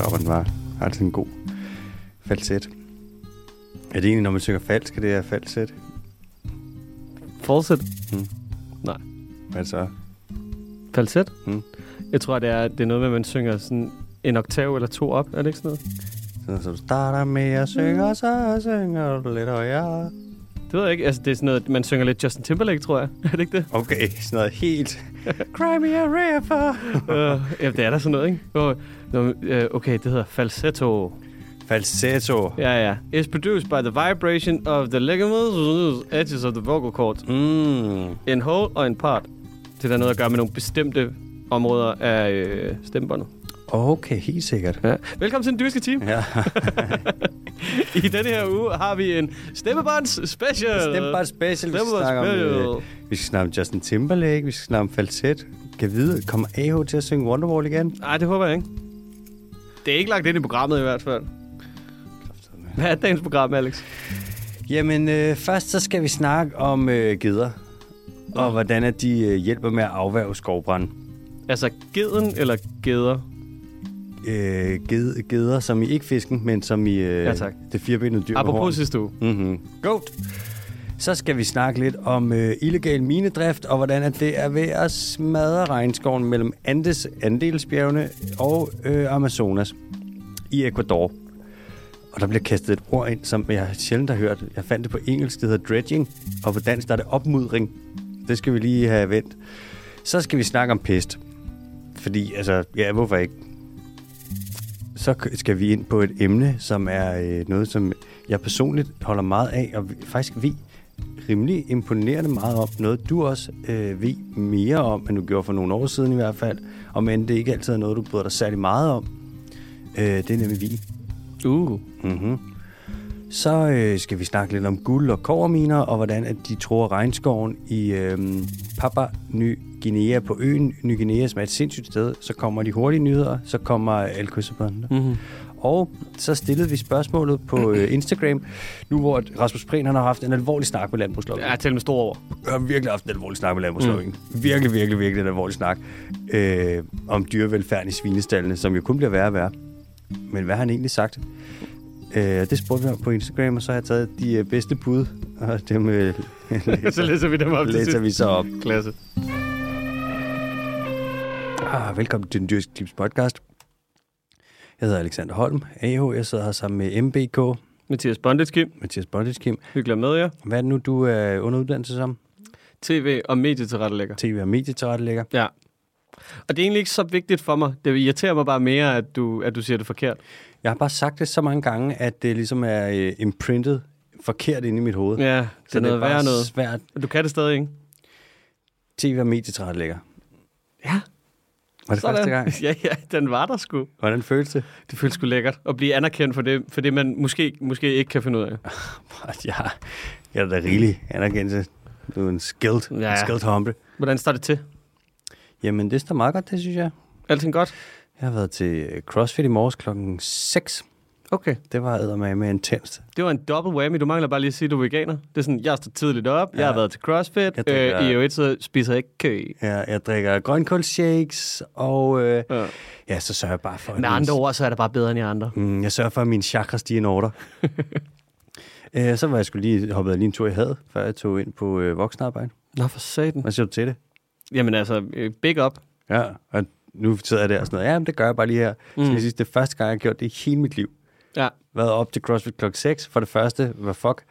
stopper den bare. Har det sådan en god falset. Er det egentlig, når man synger falsk, at det er falset? Falset. Mm. Nej. Hvad så? Falset? Mm. Jeg tror, det er, det er noget med, at man synger sådan en oktav eller to op. Er det ikke sådan noget? Så, så du starter med at synge, og så synger du lidt højere. Det ved jeg ikke. Altså, det er sådan noget, man synger lidt Justin Timberlake, tror jeg. Er det ikke det? Okay, sådan noget helt... Cry me a river. uh, ja, det er der sådan noget, ikke? No, uh, okay, det hedder falsetto. Falsetto. Ja, ja. It's produced by the vibration of the ligaments edges of the vocal cords. Mm. En whole og en part. Det er der noget at gøre med nogle bestemte områder af øh, stemmebåndet. Okay, helt sikkert. Ja. Velkommen til den dyrske team. Ja. I denne her uge har vi en stemmebånds special. Stemmebånd special. Stemmebånds om, special. øh, vi skal snakke om Justin Timberlake, vi skal snakke om falset. Kan vide, kommer AH til at synge Wonderwall igen? Nej, det håber jeg ikke. Det er ikke lagt ind i programmet i hvert fald. Hvad er dagens program, Alex? Jamen, øh, først så skal vi snakke om øh, geder. Og hvordan at de øh, hjælper med at afværge skovbrand. Altså, geden eller geder? Øh, ged, geder, som i ikke fisken, men som i øh, Ja, tak. det firebenede dyr. Apropos sidste uge. Mm-hmm. Goat. Så skal vi snakke lidt om øh, illegal minedrift, og hvordan at det er ved at smadre regnskoven mellem Andes, Andelsbjergene og øh, Amazonas i Ecuador. Og der bliver kastet et ord ind, som jeg sjældent har hørt. Jeg fandt det på engelsk, det hedder dredging, og på dansk der er det opmudring. Det skal vi lige have vendt. Så skal vi snakke om pest. Fordi, altså, ja, hvorfor ikke? Så skal vi ind på et emne, som er øh, noget, som jeg personligt holder meget af, og faktisk ved rimelig imponerende meget om. Noget, du også øh, ved mere om, end du gjorde for nogle år siden i hvert fald. Og men det ikke altid er noget, du bryder dig særlig meget om. Øh, det er nemlig vin. Uh. Mm-hmm. Så øh, skal vi snakke lidt om guld- og koverminer, og hvordan at de tror regnskoven i øh, Papua Ny Guinea på øen Ny Guinea, som er et sindssygt sted. Så kommer de hurtige nyheder, så kommer kyssebåndene. Mm-hmm. Og så stillede vi spørgsmålet på øh, Instagram, nu hvor Rasmus Prehn han har haft en alvorlig snak med landbrugslovgivningen. Ja, til med store over. Jeg har virkelig haft en alvorlig snak med landbrugslovgivningen. Mm. Virkelig, virkelig, virkelig en alvorlig snak øh, om dyrevelfærden i svinestallene, som jo kun bliver værre og værre. Men hvad har han egentlig sagt? Øh, det spurgte vi på Instagram, og så har jeg taget de øh, bedste bud, og dem øh, så læser, læser vi dem op læser vi så op. Klasse. Ah, velkommen til den dyrske tips podcast. Jeg hedder Alexander Holm, AH. Jeg sidder her sammen med MBK, Mathias Bonditskim. Mathias Bonditskim. Hyggeligt med jer. Hvad er det nu, du er under uddannelse som? TV og medietilrettelægger. TV- og medietilrettelægger. Ja. Og det er egentlig ikke så vigtigt for mig. Det irriterer mig bare mere, at du, at du siger det forkert. Jeg har bare sagt det så mange gange, at det ligesom er øh, imprintet forkert inde i mit hoved. Ja, det så er noget bare værre noget. svært. Du kan det stadig, ikke? TV- og medietilrettelægger. Ja. Var det første gang? ja, ja, den var der sgu. Hvordan føles det? Det føles sgu lækkert at blive anerkendt for det, for det man måske, måske ikke kan finde ud af. Jeg, jeg er da rigelig anerkendelse. Du er en skilled, Ja, ja. ja. en skilled hombre. Hvordan står det til? Jamen, det står meget godt, det synes jeg. Alting godt? Jeg har været til CrossFit i morges klokken 6. Okay. Det var eddermame med intenst. Det var en double whammy. Du mangler bare lige at sige, at du er veganer. Det er sådan, jeg står tidligt op, ja. jeg har Ja. været til CrossFit, Jeg drikker- øh, i øvrigt så spiser jeg ikke kø. Jeg, jeg drikker grønkålshakes, og øh, Ja. ja, så sørger jeg bare for... Med andre ord, så er det bare bedre end jer andre. Mm, jeg sørger for, at mine chakras stiger en order. øh, så var jeg skulle lige hoppet lige en tur i havet, før jeg tog ind på øh, voksenarbejde. Nå, for satan. Hvad siger du til det? Jamen altså, øh, big up. Ja, og nu sidder jeg der og sådan noget. Ja, men det gør jeg bare lige her. Mm. Så jeg synes, det er første gang, jeg har gjort det i hele mit liv. Ja. Været op til CrossFit klokken 6 for det første, hvad fuck,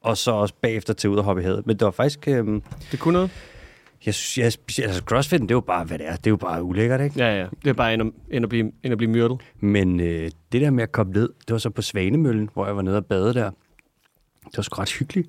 og så også bagefter til ud og hoppe i havet. Men det var faktisk, øhm, Det kunne noget. jeg synes, jeg, altså CrossFit, det er jo bare, hvad det er. Det er jo bare ulækkert, ikke? Ja, ja. Det er bare end at, end at, blive, end at blive myrdet. Men øh, det der med at komme ned, det var så på Svanemøllen, hvor jeg var nede og bade der. Det var sgu ret hyggeligt.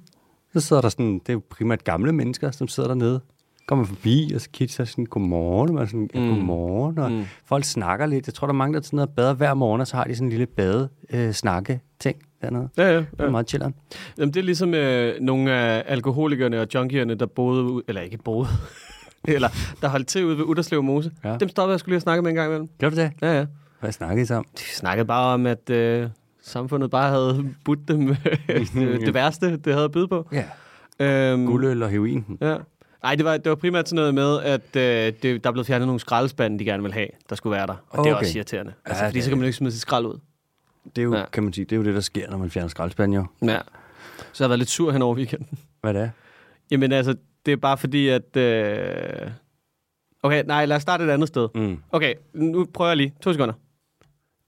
Så sidder der sådan, det er jo primært gamle mennesker, som sidder dernede. Kommer forbi, og så kigger de sådan, godmorgen, og man sådan, ja, Mm. godmorgen, og Mm. folk snakker lidt. Jeg tror, der er mange, der sådan noget bader hver morgen, og så har de sådan en lille bade øh, snakke ting dernede. Ja, ja. Det er ja. meget chilleren. Jamen, det er ligesom øh, nogle af alkoholikerne og junkierne, der boede, eller ikke boede, eller der holdt til ude ved Utterslev Mose. Ja. Ja. Dem stoppede jeg skulle lige snakke med en gang imellem. Gør du det? Ja, ja. Hvad snakker I så om? De snakkede bare om, at øh, samfundet bare havde budt dem det, det værste, det havde at byde på. Ja. Øhm, Guldøl og heroin. Ja. Nej, det var, det var primært sådan noget med, at øh, det, der er blevet fjernet nogle skraldespande, de gerne vil have, der skulle være der. Og det er Okay. også irriterende. Altså, Ja, fordi det så kan man jo ikke smide sit skrald ud. Det er jo, Ja. kan man sige, det er jo det, der sker, når man fjerner skraldespanden jo. Ja. Så jeg har været lidt sur hen over weekenden. Hvad det er? Jamen altså, det er bare fordi, at... Øh... Okay, nej, lad os starte et andet sted. Mm. Okay, nu prøver jeg lige. To sekunder.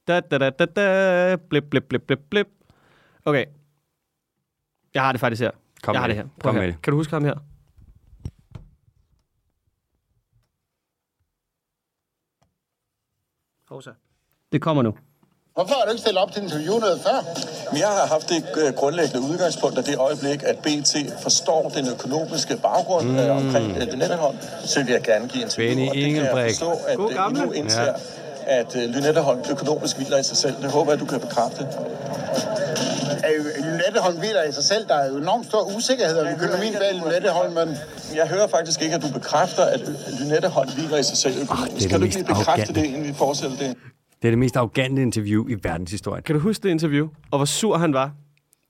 Da, da, da, da, da. Blip, blip, blip, blip, blip. Okay. Jeg har det faktisk her. Kom jeg har det her. Prøv Kom her. med det. Kan du huske ham her? Hovsa. Det kommer nu. Hvorfor har du ikke stillet op til interview noget før? Jeg har haft det øh, grundlæggende udgangspunkt af det øjeblik, at BT forstår den økonomiske baggrund mm. øh, omkring øh, Lynetteholm, så vil jeg gerne give interview. Benny og det kan jeg Engelbrecht. forstå, at God øh, I gamle. nu indser, at øh, Lynetteholm økonomisk hviler i sig selv. Det håber jeg, du kan bekræfte. Lynetteholm hviler i sig selv. Der er jo enormt stor usikkerhed om økonomien bag Lynetteholm, men Jeg hører faktisk ikke, at du bekræfter, at Lynetteholm hviler i sig selv økonomisk. det er kan du ikke lige bekræfte arrogante. det, inden vi fortsætter det? Det er det mest arrogante interview i verdenshistorien. Kan du huske det interview? Og hvor sur han var?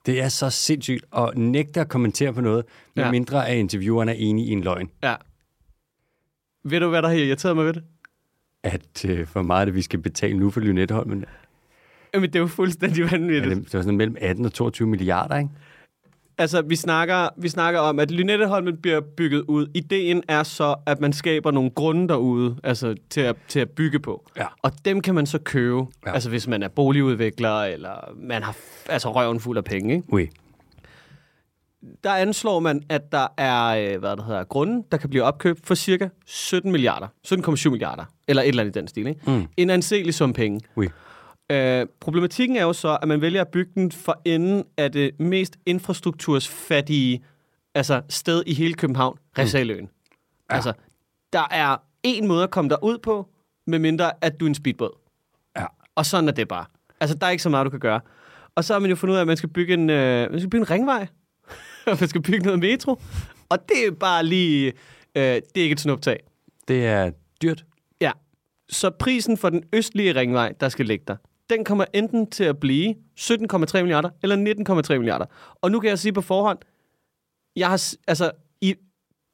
Det er så sindssygt at nægte at kommentere på noget, Ja. ja. mindre af intervieweren er enige i en løgn. Ja. Ved du, hvad der har irriteret mig ved det? At øh, hvor meget det, vi skal betale nu for Lynetteholmen. Jamen, det er jo fuldstændig Ja, vanvittigt. det, det var sådan mellem 18 og 22 milliarder, ikke? Altså, vi snakker, vi snakker om, at Lynetteholmen bliver bygget ud. Ideen er så, at man skaber nogle grunde derude, altså til at, til at bygge på. Ja. Og dem kan man så købe, ja. Ja. altså hvis man er boligudvikler, eller man har altså røven fuld af penge. Ikke? Oui. Der anslår man, at der er, øh, hvad der hedder, grunde, der kan blive opkøbt for cirka 17 milliarder. 17,7 milliarder, eller et eller andet i den stil. Ikke? Mm. En anselig sum penge. Oui. Øh, problematikken er jo så, at man vælger at bygge den for enden af det mest infrastruktursfattige altså sted i hele København, Resaløen. Mm. Ja. Altså, der er en måde at komme der ud på, medmindre at du er en speedbåd. Ja. Og sådan er det bare. Altså, der er ikke så meget, du kan gøre. Og så har man jo fundet ud af, at man skal bygge en, øh, man skal bygge en ringvej. og man skal bygge noget metro. Og det er bare lige... Øh, det er ikke et snuptag. Det er dyrt. Ja. Så prisen for den østlige ringvej, der skal ligge der, den kommer enten til at blive 17,3 milliarder eller 19,3 milliarder. Og nu kan jeg sige på forhånd, jeg har, altså, i,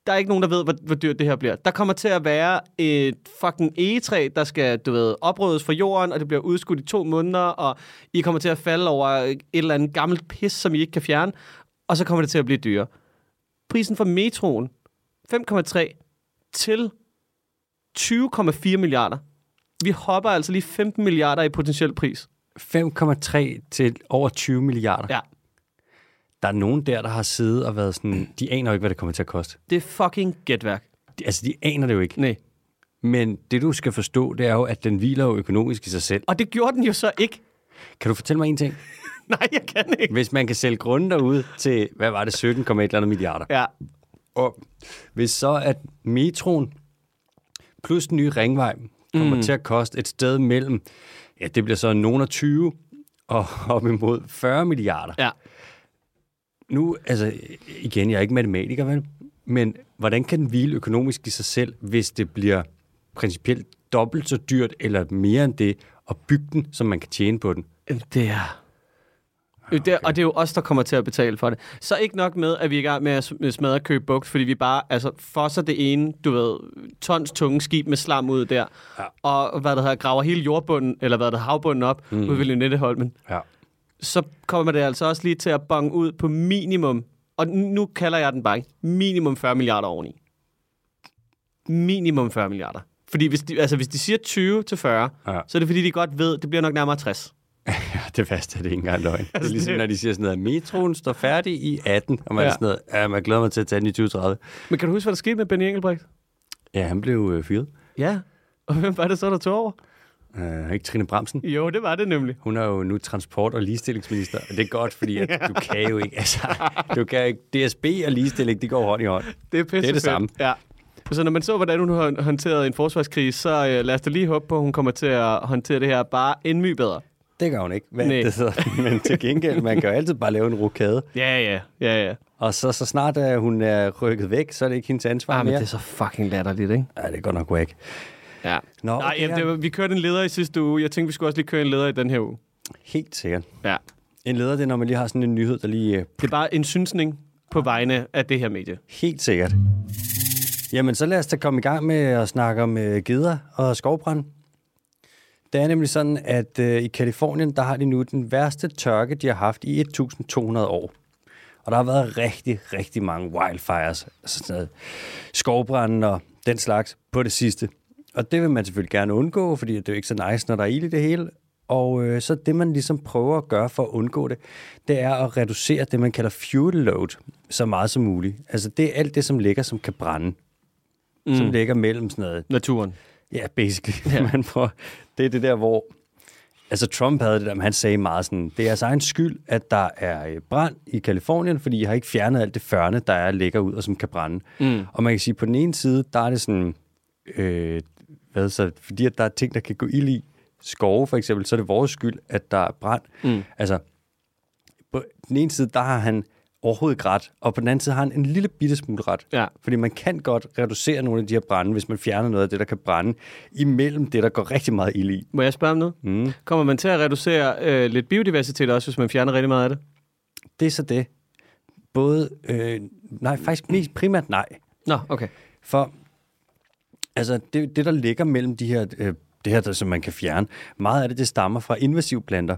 der er ikke nogen, der ved, hvor, hvor dyrt det her bliver. Der kommer til at være et fucking egetræ, der skal, du ved, opryddes fra jorden, og det bliver udskudt i to måneder, og I kommer til at falde over et eller andet gammelt pis, som I ikke kan fjerne, og så kommer det til at blive dyrere. Prisen for metroen, 5,3 til 20,4 milliarder. Vi hopper altså lige 15 milliarder i potentiel pris. 5,3 til over 20 milliarder. Ja. Der er nogen der, der har siddet og været sådan, de aner jo ikke, hvad det kommer til at koste. Det er fucking gætværk. De, altså, de aner det jo ikke. Nej. Men det, du skal forstå, det er jo, at den hviler jo økonomisk i sig selv. Og det gjorde den jo så ikke. Kan du fortælle mig en ting? Nej, jeg kan ikke. Hvis man kan sælge grunden derude til, hvad var det, 17, et eller andet milliarder. Ja. Og hvis så at metroen plus den nye ringvej kommer mm. til at koste et sted mellem, ja, det bliver så nogen af 20 og op imod 40 milliarder. Ja. Nu, altså, igen, jeg er ikke matematiker, vel? Men hvordan kan den hvile økonomisk i sig selv, hvis det bliver principielt dobbelt så dyrt, eller mere end det, at bygge den, som man kan tjene på den? Det er... Okay. Det, og det er jo os, der kommer til at betale for det. Så ikke nok med, at vi er i gang med at sm- smadre købe bugt, fordi vi bare altså, fosser det ene, du ved, tons tunge skib med slam ud der, Ja. og hvad der hedder, graver hele jordbunden, eller hvad der havbunden op, mm. ud ved Lynetteholmen. Ja. så kommer det altså også lige til at bonge ud på minimum, og nu kalder jeg den bare, minimum 40 milliarder oveni. Minimum 40 milliarder. Fordi hvis de, altså hvis de siger 20 til 40, Ja. så er det fordi, de godt ved, at det bliver nok nærmere 60. Ja, det værste er det ikke engang løgn. Det er ligesom, Altså, det- når de siger sådan noget, metroen står færdig i 18, og man ja. Er sådan noget, ja, man glæder mig til at tage den i 2030. Men kan du huske, hvad der skete med Benny Engelbrecht? Ja, han blev øh, fyret. Ja. Og hvem var det så, der tog over? Uh, ikke Trine Bramsen. Jo, det var det nemlig. Hun er jo nu transport- og ligestillingsminister, og det er godt, fordi at du kan jo ikke, altså, du kan ikke, DSB og ligestilling, de går hånd i hånd. Det er pisse Det er det samme. Ja. Så når man så, hvordan hun har håndteret en forsvarskrise, så øh, lad os da lige håbe på, at hun kommer til at håndtere det her bare en my bedre. Det gør hun ikke. Nej. det så, men til gengæld, man kan jo altid bare lave en rokade. Ja, ja, ja, ja. Og så, så snart uh, hun er rykket væk, så er det ikke hendes ansvar Ah, men mere. det er så fucking latterligt, ikke? Ja, det er godt nok væk. Ja. Nå, Nej, jamen, det var, vi kørte en leder i sidste uge. Jeg tænkte, vi skulle også lige køre en leder i den her uge. Helt sikkert. Ja. En leder, det er, når man lige har sådan en nyhed, der lige... Uh, Det er bare en synsning på vegne af det her medie. helt sikkert. Jamen, så lad os da komme i gang med at snakke om øh, geder og skovbrand. Det er nemlig sådan, at øh, i Kalifornien, der har de nu den værste tørke, de har haft i 1200 år. Og der har været rigtig, rigtig mange wildfires, altså sådan noget skovbrænde og den slags på det sidste. Og det vil man selvfølgelig gerne undgå, fordi det er jo ikke så nice, når der er ild i det hele. Og øh, så det, man ligesom prøver at gøre for at undgå det, det er at reducere det, man kalder fuel load, så meget som muligt. Altså det er alt det, som ligger, som kan brænde. Mm. Som ligger mellem sådan noget Naturen. Ja, basically. Ja. Man får, det er det der, hvor... Altså, Trump havde det der, han sagde meget sådan, det er altså egen skyld, at der er øh, brand i Kalifornien, fordi jeg har ikke fjernet alt det førne, der er ligger ud og som kan brænde. Mm. Og man kan sige, på den ene side, der er det sådan, øh, hvad så, fordi at der er ting, der kan gå ild i, skove for eksempel, så er det vores skyld, at der er brand. Mm. Altså, på den ene side, der har han overhovedet ikke ret, og på den anden side har han en lille bitte smule ret. Ja. Fordi man kan godt reducere nogle af de her brænde, hvis man fjerner noget af det, der kan brænde, imellem det, der går rigtig meget ild i. Må jeg spørge om noget? Mm. Kommer man til at reducere øh, lidt biodiversitet også, hvis man fjerner rigtig meget af det? Det er så det. Både, øh, nej, faktisk mest primært nej. Nå, okay. For altså, det, det der ligger mellem de her, øh, det her, der, som man kan fjerne, meget af det, det stammer fra invasive planter.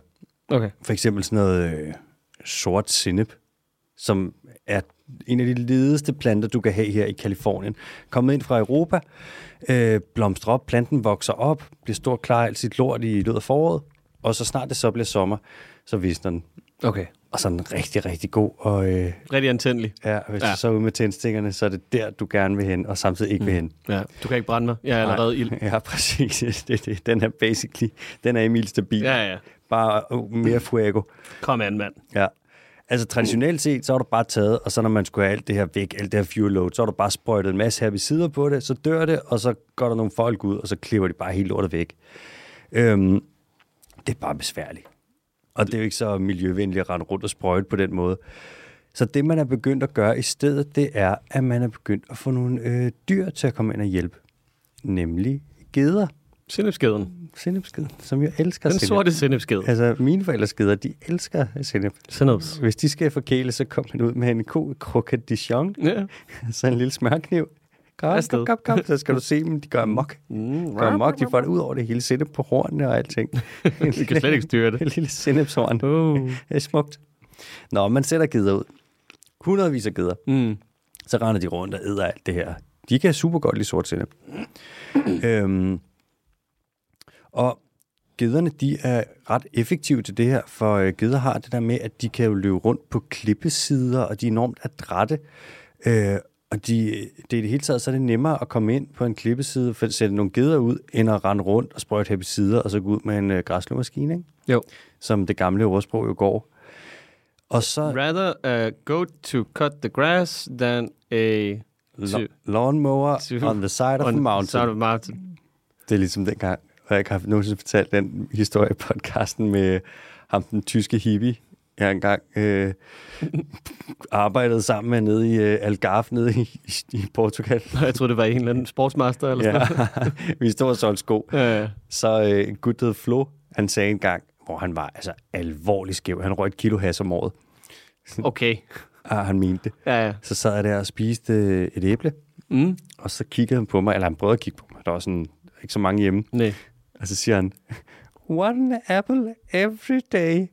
Okay. For eksempel sådan noget øh, sort sinep, som er en af de ledeste planter, du kan have her i Kalifornien. Kommet ind fra Europa, øh, blomstrer op, planten vokser op, bliver stor klar alt sit lort i løbet af foråret, og så snart det så bliver sommer, så visner den. Okay. Og så den rigtig, rigtig god. Og øh, Rigtig antændelig. ja, hvis Ja. ja. du så er ude med tændstikkerne, så er det der, du gerne vil hen, og samtidig ikke mm. vil hen. Ja. Du kan ikke brænde mig. Jeg er allerede ild. Ja, præcis. Det, det. Den er basically, den er Emil stabil. Ja, ja. Bare uh, mere fuego. Kom an, mand. Ja. Altså traditionelt set, så har du bare taget, og så når man skulle have alt det her væk, alt det her fuel load, så har du bare sprøjtet en masse herbicider på det, så dør det, og så går der nogle folk ud, og så klipper de bare helt lortet væk. Øhm, det er bare besværligt. Og det er jo ikke så miljøvenligt at rende rundt og sprøjte på den måde. Så det, man er begyndt at gøre i stedet, det er, at man er begyndt at få nogle øh, dyr til at komme ind og hjælpe. Nemlig geder. Sennepskeden. Sennepsked, som jeg elsker Den sennep. sorte sennepskede. Altså, mine forældres geder, de elsker sennep. Senneps. Hvis de skal forkæle, så kommer man ud med en ko croquette dijon, Ja. så en lille smørkniv. Kom, kom, kom, kom, så skal du se dem, de gør amok. Mm. Gør amok, de får det ud over det hele, sætte på hornene og alting. Vi kan slet ikke styre det. En lille sennepshorn. Oh. Det er smukt. Nå, man sætter geder ud. Hundredvis af geder. Mm. Så render de rundt og æder alt det her. De kan super godt lide sort sennep. øhm, og gederne, de er ret effektive til det her, for øh, geder har det der med, at de kan jo løbe rundt på klippesider, og de er enormt adrette. Øh, og de, det er i det hele taget, så er det nemmere at komme ind på en klippeside, for at sætte nogle geder ud, end at rende rundt og sprøjte herbicider, og så gå ud med en øh, græslåmaskine, ikke? Jo. som det gamle ordsprog jo går. Og så Rather uh, go to cut the grass than a lo- lawnmower to- on the side of a on mountain. Side of mountain. Det er ligesom dengang, og jeg ikke har nogensinde fortalt den historie i podcasten med ham, den tyske hippie, jeg engang øh, arbejdede sammen med nede i øh, Algarve, nede i, i, Portugal. Jeg troede, det var en eller anden sportsmaster eller sådan noget. Vi stod og solgte sko. Ja, ja. Så øh, en gut, hed Flo, han sagde en gang, hvor han var altså alvorlig skæv. Han røg et kilo has om året. Okay. Ah, han mente det. Ja, ja. Så sad jeg der og spiste øh, et æble, Mm. og så kiggede han på mig, eller han prøvede at kigge på mig. Der var sådan ikke så mange hjemme. Nej. Og så siger han, One apple every day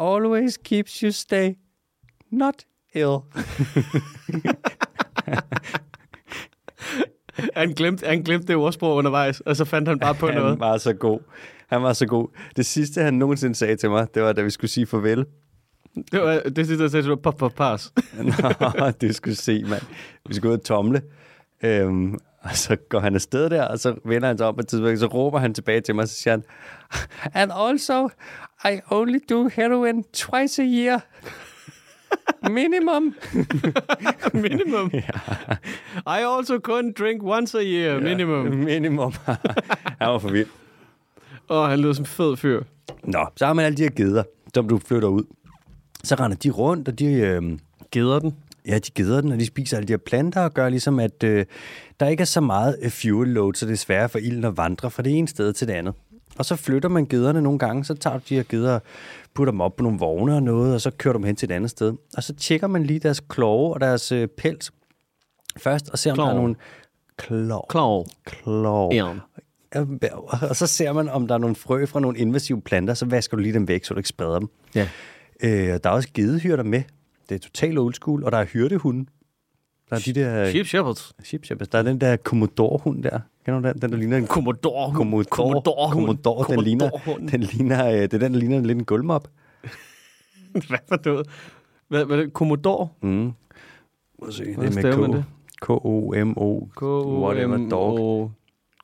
always keeps you stay not ill. Han glemte, han glemte det ordsprog undervejs, og så fandt han bare på Han noget. var så god. Han var så god. Det sidste, han nogensinde sagde til mig, det var, da vi skulle sige farvel. Det var det sidste, jeg sagde, det var pop, pop, pass. Nå, du skulle se, mand. Vi skulle ud og tomle. Øhm, og så går han afsted der, og så vender han sig om på et tidspunkt, så råber han tilbage til mig, og så siger han, And also, I only do heroin twice a year. Minimum. minimum. I also couldn't drink once a year, minimum. Minimum. han var for vild. Og han lød som en fed fyr. Nå, så har man alle de her geder, som du flytter ud. Så render de rundt, og de, øh, Geder den? Ja, de geder den, og de spiser alle de her planter, og gør ligesom, at øh, der ikke er så meget øh, fuel load, så det er sværere for ilden at vandre fra det ene sted til det andet. Og så flytter man gederne nogle gange, så tager du de her geder, putter dem op på nogle vogne og noget, og så kører dem hen til et andet sted. Og så tjekker man lige deres kloge og deres øh, pels først, og ser om der er nogle Klov. Klov. Klov. Ja. Og så ser man, om der er nogle frø fra nogle invasive planter, så vasker du lige dem væk, så du ikke spreder dem. Ja. Øh, der er også gedehyrder med. Det er totalt old school, og der er hyrdehunde. Der er de der... Sheep Shepherds. Sheep Shepherds. Der er den der Commodore-hund der. Kender du den? Den, der ligner en Commodore. Commodore. Commodore. Commodore. Den ligner, den ligner, øh, det er den, der ligner lidt en gulvmop. Hvad for noget? Hvad, hvad er det? Commodore? Mm. Må se, det er med? K. K-O-M-O. Dog.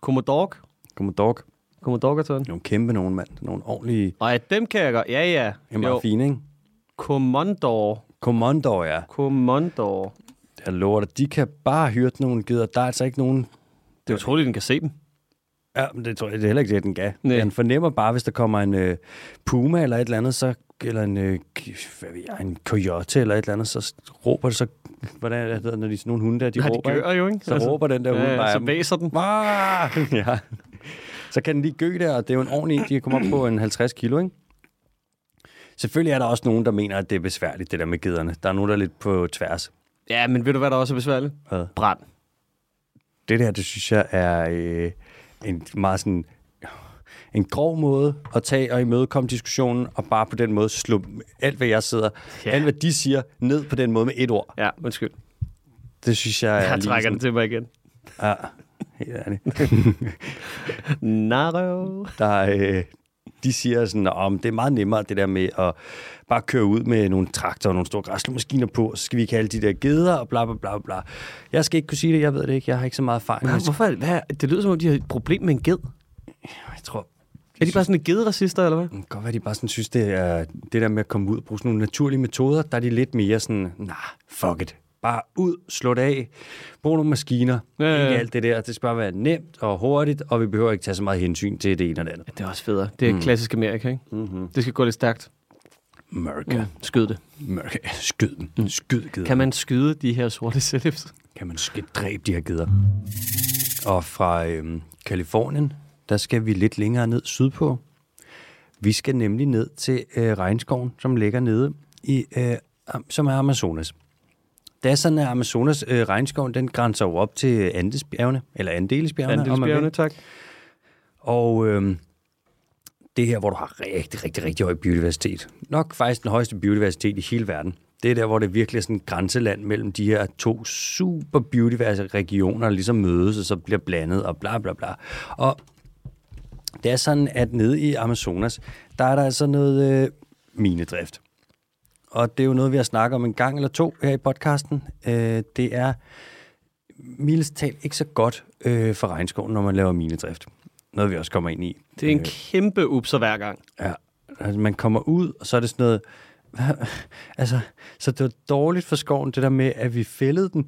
Commodore. Commodore. Commodore sådan. Nogle kæmpe nogen, mand. Nogle ordentlige... Og dem kan jeg godt. Ja, ja. Det er meget fine, ikke? Commodore. Commodore, ja. Commodore. Jeg lover dig, de kan bare hyrde nogle geder. Der er altså ikke nogen... Det er utroligt, at den kan se dem. Ja, men det tror jeg det er heller ikke det, den gav. Nej. Den fornemmer bare, hvis der kommer en øh, puma eller et eller andet, så, eller en, øh, hvad ved jeg, en coyote eller et eller andet, så råber det så... Hvordan er det, hedder, når de er sådan nogle hunde der, de Nej, de råber, gør jo, ikke? Så altså, råber den der hund ja, bare så væser den. Ah! ja. Så kan den lige gø der, og det er jo en ordentlig en. De kan komme op på en 50 kilo, ikke? Selvfølgelig er der også nogen, der mener, at det er besværligt, det der med gederne. Der er nogen, der er lidt på tværs. Ja, men ved du, hvad der også er besværligt? Hvad? Brand. Det der, det synes jeg er øh, en meget sådan en grov måde at tage og imødekomme diskussionen, og bare på den måde slå alt, hvad jeg sidder, Ja. alt, hvad de siger, ned på den måde med et ord. Ja, undskyld. Det synes jeg er Jeg lige trækker den til mig igen. Ja, helt ærligt. Naro. Der, øh, de siger sådan, om det er meget nemmere det der med at bare køre ud med nogle traktorer og nogle store græsslåmaskiner på, så skal vi ikke have alle de der geder og bla bla bla bla. Jeg skal ikke kunne sige det, jeg ved det ikke. Jeg har ikke så meget erfaring. Hvad, hvorfor? Hvad? Det lyder som om, de har et problem med en ged. Jeg tror, Er de bare sådan en gederacister, eller hvad? Det kan godt være, de bare sådan synes, det er det der med at komme ud og bruge sådan nogle naturlige metoder, der er de lidt mere sådan, nah, fuck it. Bare ud, slå det af, brug nogle maskiner, Ja, ja, ja, ja. ja. ikke alt det der. Det skal bare være nemt og hurtigt, og vi behøver ikke tage så meget hensyn til det ene og det andet. Det er også federe. Det er mm. klassisk Amerika, ikke? Mm-hmm. Det skal gå lidt stærkt. Amerika. Mm. Skyd det. Amerika. Skyd dem. Skyd geder. Kan man skyde de her sorte celebs? kan man skal dræbe de her geder. Og fra øhm, Kalifornien, der skal vi lidt længere ned sydpå. Vi skal nemlig ned til øh, regnskoven, som ligger nede i, øh, som er Amazonas. Det er sådan, at Amazonas øh, regnskov, den grænser jo op til Andesbjergene, eller vil. Andelsbjergene, tak. Og øhm, det er her, hvor du har rigtig, rigtig, rigtig høj biodiversitet. Nok faktisk den højeste biodiversitet i hele verden. Det er der, hvor det virkelig er sådan et grænseland mellem de her to super biodiverse regioner, ligesom mødes og så bliver blandet og bla bla bla. Og det er sådan, at nede i Amazonas, der er der altså noget øh, minedrift. Og det er jo noget, vi har snakket om en gang eller to her i podcasten. Øh, det er mildest talt ikke så godt øh, for regnskoven, når man laver minedrift. Noget, vi også kommer ind i. Det er en Øh, kæmpe upser hver gang. Ja, altså man kommer ud, og så er det sådan noget... altså, så det var dårligt for skoven, det der med, at vi fældede den,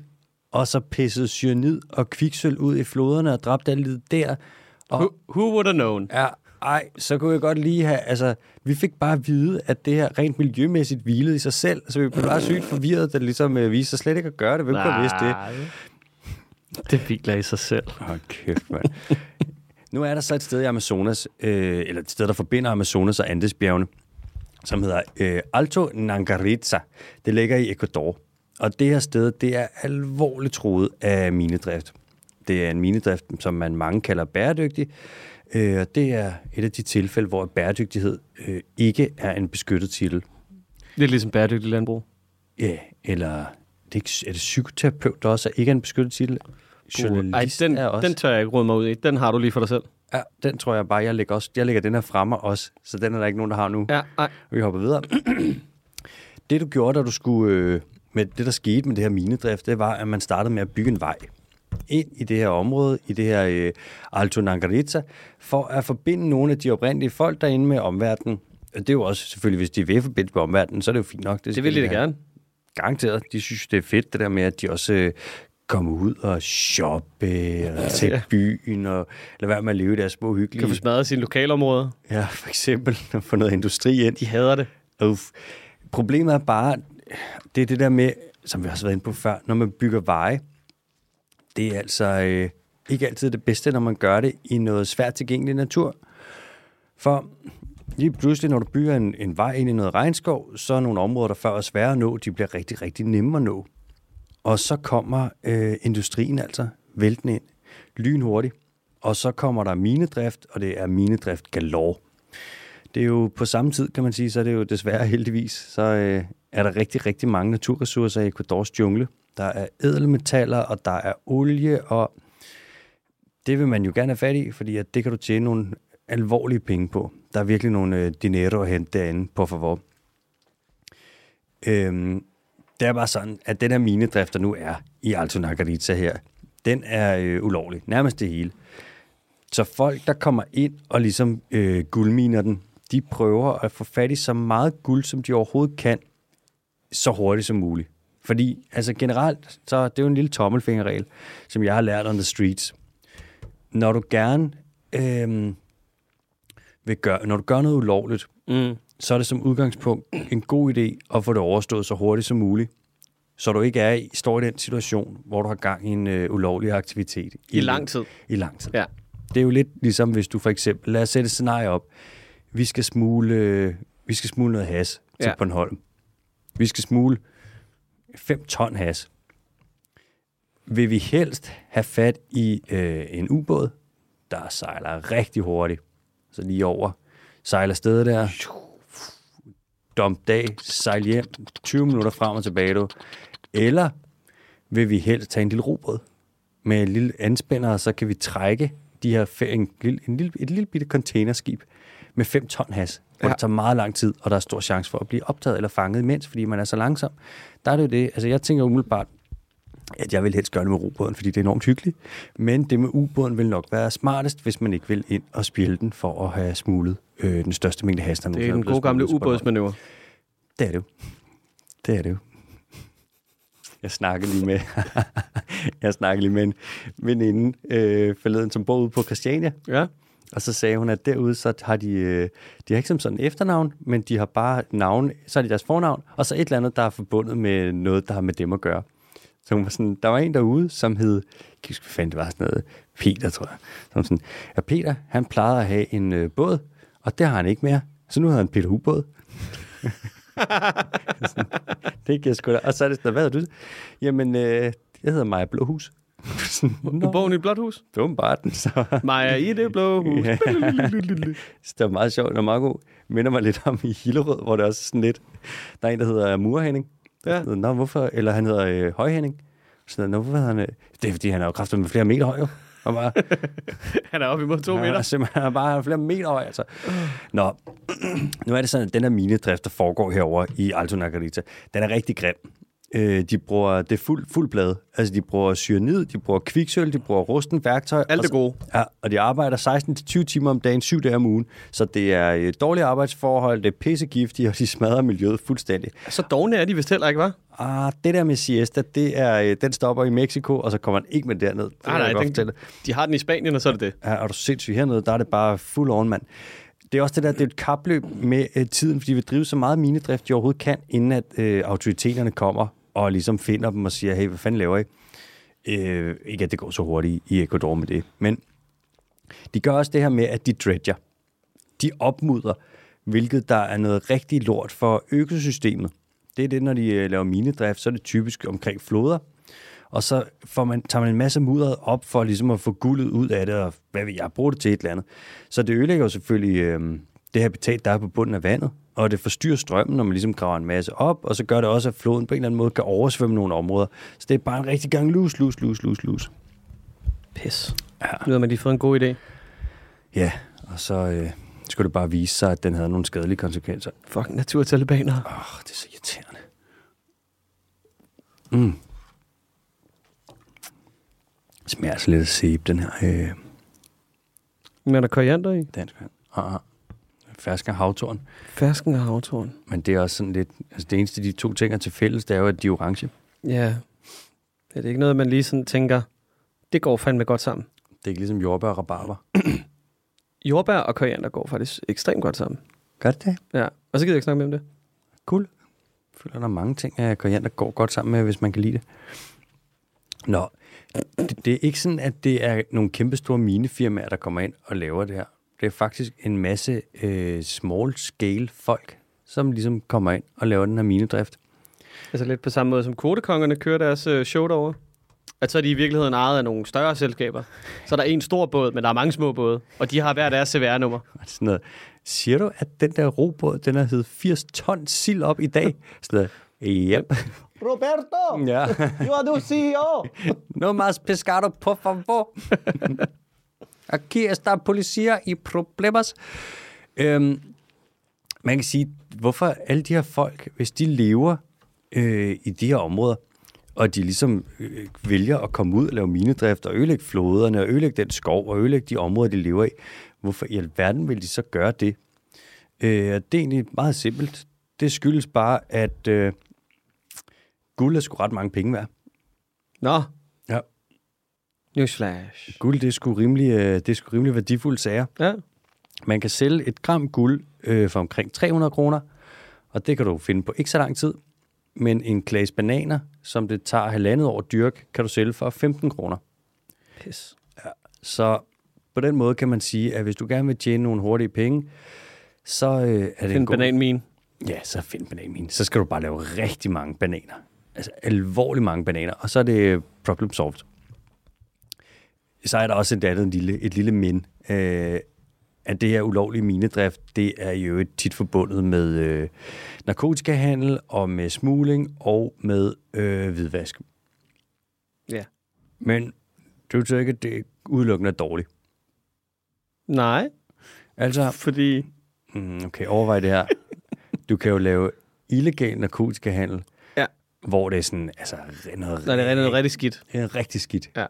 og så pissede cyanid og kviksøl ud i floderne og dræbte alt det der. Og, Who, who would have known? ja, ej, så kunne jeg godt lige have... Altså, vi fik bare at vide, at det her rent miljømæssigt hvilede i sig selv. Så vi blev bare sygt forvirret, da det ligesom øh, viste sig slet ikke at gøre det. Hvem kunne have vidst det? Det hviler i sig selv. Hold kæft, mand. nu er der så et sted i Amazonas, øh, eller et sted, der forbinder Amazonas og Andesbjergene, som hedder øh, Alto Nangaritza. Det ligger i Ecuador. Og det her sted, det er alvorligt troet af minedrift. Det er en minedrift, som man mange kalder bæredygtig. Øh, og det er et af de tilfælde, hvor bæredygtighed øh, ikke er en beskyttet titel. Lidt ligesom bæredygtig landbrug. Ja, eller det er, det psykoterapeut, der også er ikke er en beskyttet titel? Ej, den, er også. den tør jeg ikke råde mig ud i. Den har du lige for dig selv. Ja, den tror jeg bare, jeg lægger, også, jeg lægger den her fremme også, så den er der ikke nogen, der har nu. Ja, ej. Vi hopper videre. det du gjorde, da du skulle, øh, med det der skete med det her minedrift, det var, at man startede med at bygge en vej ind i det her område, i det her øh, Alto Nangaritza, for at forbinde nogle af de oprindelige folk derinde med omverdenen. Og det er jo også selvfølgelig, hvis de vil forbinde med omverdenen, så er det jo fint nok. Det skal vil de da gerne. Garanteret. De synes, det er fedt, det der med, at de også øh, kommer ud og shoppe, eller til Ja. byen, og lade være med at leve deres små hyggelige... Kan få smadret sine lokalområder. Ja, for eksempel at få noget industri ind. De hader det. Uff. Problemet er bare, det er det der med, som vi også har været inde på før, når man bygger veje, det er altså øh, ikke altid det bedste, når man gør det i noget svært tilgængelig natur. For lige pludselig, når du bygger en, en vej ind i noget regnskov, så er nogle områder, der før er svære at nå, de bliver rigtig, rigtig nemme at nå. Og så kommer øh, industrien altså væltende ind. lynhurtigt. Og så kommer der minedrift, og det er minedrift galore. Det er jo på samme tid, kan man sige, så er det jo desværre heldigvis, så øh, er der rigtig, rigtig mange naturressourcer i Ecuadors jungle. Der er ædelmetaller, og der er olie, og det vil man jo gerne have fat i, fordi at det kan du tjene nogle alvorlige penge på. Der er virkelig nogle øh, dinero at hente derinde, på favor. Øhm, det er bare sådan, at den her minedrift, der nu er i Alto Nagaritza her, den er øh, ulovlig. Nærmest det hele. Så folk, der kommer ind og ligesom øh, guldminer den, de prøver at få fat i så meget guld, som de overhovedet kan, så hurtigt som muligt. Fordi, altså generelt, så det er jo en lille tommelfingerregel, som jeg har lært on the streets. Når du gerne øh, vil gøre, når du gør noget ulovligt, Mm. så er det som udgangspunkt en god idé at få det overstået så hurtigt som muligt, så du ikke er i, står i den situation, hvor du har gang i en øh, ulovlig aktivitet. I lang tid. I lang tid. Ja. Det er jo lidt ligesom, hvis du for eksempel, lad os sætte et scenarie op, vi skal smule, øh, vi skal smule noget has til ja. Bornholm. Vi skal smule 5 ton has. Vil vi helst have fat i øh, en ubåd, der sejler rigtig hurtigt, så lige over, sejler afsted der, dump dag, sejl hjem, 20 minutter frem og tilbage, du. Eller vil vi helst tage en lille robåd med en lille anspænder, og så kan vi trække de her en, en, en lille, et lille bitte containerskib med 5 ton has, hvor Ja. det tager meget lang tid, og der er stor chance for at blive optaget eller fanget imens, fordi man er så langsom. Der er det jo det, altså jeg tænker umiddelbart, at jeg vil helst gøre det med robåden, fordi det er enormt hyggeligt. Men det med ubåden vil nok være smartest, hvis man ikke vil ind og spille den for at have smuglet øh, den største mængde has, der Det er den gode gamle ubådsmanøvre. Det er det jo. Det er det jo. Jeg snakkede lige med, jeg snakkede lige med en veninde øh, forleden, som bor ude på Christiania. Ja. Og så sagde hun, at derude, så har de, øh, de har ikke som sådan efternavn, men de har bare navn, så er det deres fornavn, og så et eller andet, der er forbundet med noget, der har med dem at gøre. Så hun var sådan, der var en derude, som hed, jeg kan huske, fanden det var, sådan noget, Peter, tror jeg. Hun sådan, ja, Peter, han plejede at have en øh, båd, og det har han ikke mere. Så nu hedder han Peter. Sådan, det giver sgu da. Og så er det sådan, hvad hedder du? Jamen, øh, jeg hedder Maja Blåhus. Du bor i et blåt hus. det var bare den, så... Maja i det blå hus. Ja. Så det var meget sjovt, var meget god. Minder mig lidt om i Hillerød, hvor det er også sådan lidt... Der er en, der hedder Murhenning. Ja. Nå, hvorfor? Eller han hedder øh, Højhenning. Så Nå, hvorfor hedder han... Øh? Det er, fordi han er jo kraftigt med flere meter høj, jo. Og bare, Han er oppe imod to han er meter. simpelthen han er bare flere meter høj, altså. Nå, nu er det sådan, at den her minedrift, der foregår herover i Alto Nagarita, den er rigtig grim. Øh, de bruger, det fuld, fuld blade. Altså, de bruger cyanid, de bruger kviksøl, de bruger rusten værktøj. Alt det gode. Ja, og de arbejder 16-20 timer om dagen, 7 dage om ugen. Så det er øh, dårlige arbejdsforhold, det er pissegiftige, og de smadrer miljøet fuldstændig. Så dogne er de vist heller ikke, var? Ah, det der med siesta, det er, øh, den stopper i Mexico, og så kommer den ikke med derned. Det Nej, jeg nej, godt den, de har den i Spanien, og så er det det. Ja, er du sindssyg hernede, der er det bare fuld on, mand. Det er også det der, det er et kapløb med øh, tiden, fordi vi driver så meget minedrift, de overhovedet kan, inden at øh, autoriteterne kommer og ligesom finder dem og siger, hey, hvad fanden laver I? Øh, ikke at det går så hurtigt i Ecuador med det, men de gør også det her med, at de dredger. De opmudrer, hvilket der er noget rigtig lort for økosystemet. Det er det, når de øh, laver minedrift, så er det typisk omkring floder. Og så får man, tager man en masse mudder op for ligesom at få guldet ud af det, og hvad vil jeg bruge det til et eller andet. Så det ødelægger jo selvfølgelig øh, det habitat, der er på bunden af vandet, og det forstyrrer strømmen, når man ligesom graver en masse op, og så gør det også, at floden på en eller anden måde kan oversvømme nogle områder. Så det er bare en rigtig gang lus, lus, lus, lus, lus. Pis. Ja. Nu har man lige fået en god idé. Ja, og så øh, skulle det bare vise sig, at den havde nogle skadelige konsekvenser. Fucking naturtalibaner. Åh, oh, det er så irriterende. Mm. Smager altså lidt af sæbe, den her øh, Men er der koriander i? dansk vand. Ah, ah. Fersk af havtorn. Fersken og havtorn. Men det er også sådan lidt... Altså det eneste, de to ting er til fælles, det er jo, at de er orange. Ja. Er det ikke noget, man lige sådan tænker, det går fandme godt sammen? Det er ikke ligesom jordbær og rabarber. Jordbær og koriander går faktisk ekstremt godt sammen. Gør det det? Ja. Og så gider jeg ikke snakke mere om det. Cool. Jeg føler, der er mange ting, at koriander går godt sammen med, hvis man kan lide det. Nå, det, det er ikke sådan, at det er nogle kæmpe store minefirmaer, der kommer ind og laver det her. Det er faktisk en masse øh, small-scale folk, som ligesom kommer ind og laver den her minedrift. Altså lidt på samme måde som kvotekongerne kører deres øh, show derovre. At så er de i virkeligheden ejet af nogle større selskaber. Så er der en stor båd, men der er mange små både. Og de har hver deres CVR-nummer. Sådan noget. Siger du, at den der robåd, den har hed 80 ton sild op i dag? Sådan noget. Yep. Roberto! Ja. You are the CEO! No más pescado, por favor. Aquí está policía y problemas. Øhm, man kan sige, hvorfor alle de her folk, hvis de lever øh, i de her områder, og de ligesom øh, vælger at komme ud og lave minedrift og ødelægge floderne og ødelægge den skov og ødelægge de områder, de lever i, hvorfor i alverden vil de så gøre det? Øh, det er egentlig meget simpelt. Det skyldes bare, at øh, guld er sgu ret mange penge værd. Nå, Ja. newsflash. Guld, det er sgu rimelig, øh, det er sgu rimelig værdifulde sager. Ja. Man kan sælge et gram guld øh, for omkring 300 kroner, og det kan du finde på ikke så lang tid. Men en klasse bananer, som det tager halvandet år at dyrke, kan du sælge for 15 kroner. Pis. Så på den måde kan man sige, at hvis du gerne vil tjene nogle hurtige penge, så øh, er det Find en god... bananmine. Ja, så find bananmine. Så skal du bare lave rigtig mange bananer. Altså alvorligt mange bananer. Og så er det problem solved. Så er der også et andet lille, et lille min. Øh, at det her ulovlige minedrift, det er jo tit forbundet med øh, narkotikahandel og med smugling og med øh, hvidvask. Ja. Men det betyder ikke, at det udelukkende er dårligt. Nej, Altså, fordi... Mm, okay, overvej det her. Du kan jo lave illegal narkotikahandel. Hvor det er sådan, altså, noget, Når det er noget rigtig skidt. det er rigtig skidt. Ja.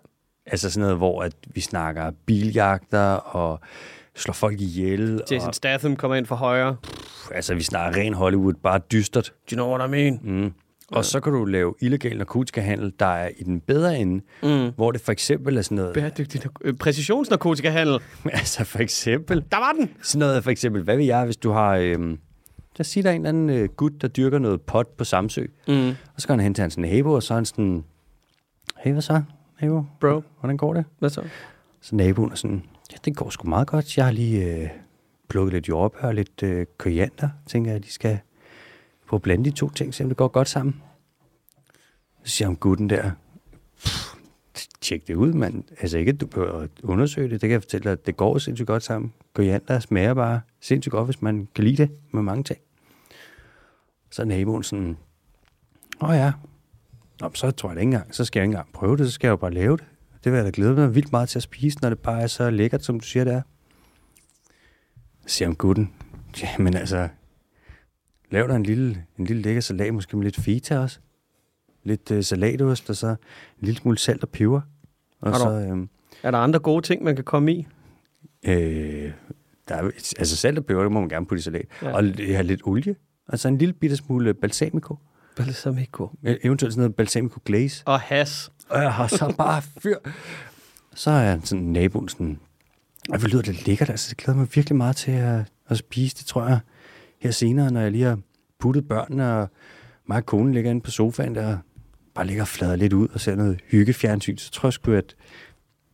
Altså sådan noget, hvor at vi snakker biljagter og slår folk ihjel. Jason Og, Statham kommer ind for højre. altså, vi snakker ren Hollywood, bare dystert. Do you know what I mean? Mm. Og så kan du lave illegal narkotikahandel, der er i den bedre ende, Mm. hvor det for eksempel er sådan noget... Bæredygtig narko- øh, præcisionsnarkotikahandel. altså for eksempel... Der var den! Sådan noget for eksempel, hvad vil jeg, hvis du har... Øhm, lad os sige, der er en eller anden øh, gut, der dyrker noget pot på Samsø. Mm. Og så går han hen til hans nabo, og så er han sådan, hey, hvad så, nabo? Bro. Hvordan går det? Hvad så? Så naboen er sådan, ja, det går sgu meget godt. Jeg har lige øh, plukket lidt jordbær og lidt øh, koriander. Tænker jeg, at de skal få blande de to ting, så det går godt sammen. Så siger han gutten der, "Pff, tjek det ud, mand. Altså ikke, at du behøver at undersøge det. Det kan jeg fortælle dig, at det går sindssygt godt sammen. Koriander smager bare sindssygt godt, hvis man kan lide det med mange ting. Så er naboen sådan, åh ja, Nå, så tror jeg det ikke engang. Så skal jeg ikke engang prøve det, så skal jeg jo bare lave det. Det vil jeg da glæde mig vildt meget til at spise, når det bare er så lækkert, som du siger, det er. Så siger han gutten, jamen altså, lav dig en lille, en lille lækker salat, måske med lidt feta også. Lidt øh, salatost, og så en lille smule salt og peber. Og Har så, øhm, Er der andre gode ting, man kan komme i? øh, der er, altså salt og peber, det må man gerne putte i salat. Ja. Og have lidt olie, og så en lille bitte smule balsamico. Balsamico. Eventuelt sådan noget balsamico glaze. Og has. Og jeg har så bare fyr. Så er sådan naboen sådan, og det lyder det lækkert, altså det glæder mig virkelig meget til at, at spise det, tror jeg, her senere, når jeg lige har puttet børnene, og mig og konen ligger inde på sofaen der, og bare ligger og flader lidt ud og ser noget hyggefjernsyn, så tror jeg sgu, at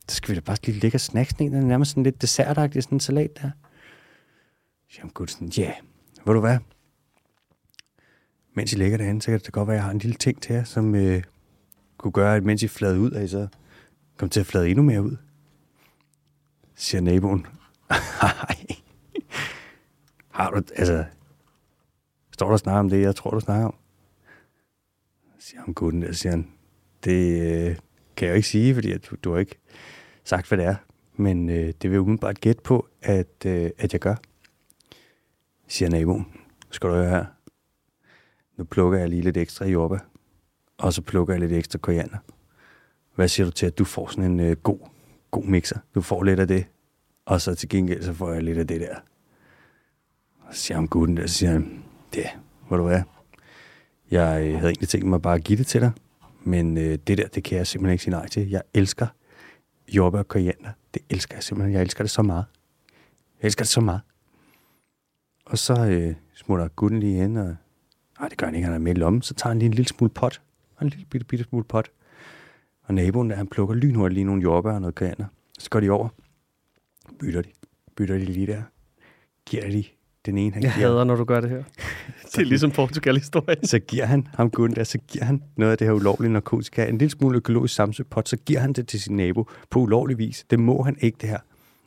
så skal vi da bare lige lækker snacks ned, den er nærmest sådan lidt dessertagtig, sådan en salat der. Jamen gud, sådan, ja, yeah. ved du hvad? Mens I ligger derinde, så kan det godt være, at jeg har en lille ting til jer, som øh, kunne gøre, at mens I flade ud, at I så kom til at flade endnu mere ud. Siger naboen. Har du, altså, står der snart om det, jeg tror, du snakker om? Siger ham gutten der, siger han, det øh, kan jeg jo ikke sige, fordi at du, du har ikke sagt, hvad det er. Men øh, det vil jeg umiddelbart gætte på, at, øh, at jeg gør. Siger naboen. Skal du høre her? Nu plukker jeg lige lidt ekstra jordbær. Og så plukker jeg lidt ekstra koriander. Hvad siger du til, at du får sådan en øh, god, god mixer? Du får lidt af det, og så til gengæld, så får jeg lidt af det der. Og så siger han gutten der, så siger han, ja, hvor du er. Jeg øh, havde egentlig tænkt mig bare at give det til dig, men øh, det der, det kan jeg simpelthen ikke sige nej til. Jeg elsker jordbær og koriander. Det elsker jeg simpelthen. Jeg elsker det så meget. Jeg elsker det så meget. Og så øh, smutter gutten lige hen, og nej, det gør han ikke, han er med i lommen. Så tager han lige en lille smule pot. Og en lille bitte, bitte smule pot. Og naboen der, han plukker lynhurtigt lige nogle jordbær og noget koriander. Så går de over. Bytter de. Bytter de lige der. Giver de Den ene, han Jeg giver, hader, når du gør det her. Det er ligesom Portugal-historien. så giver han ham gutten der, så giver han noget af det her ulovlige narkotika, en lille smule økologisk samsøpot, så giver han det til sin nabo på ulovlig vis. Det må han ikke, det her.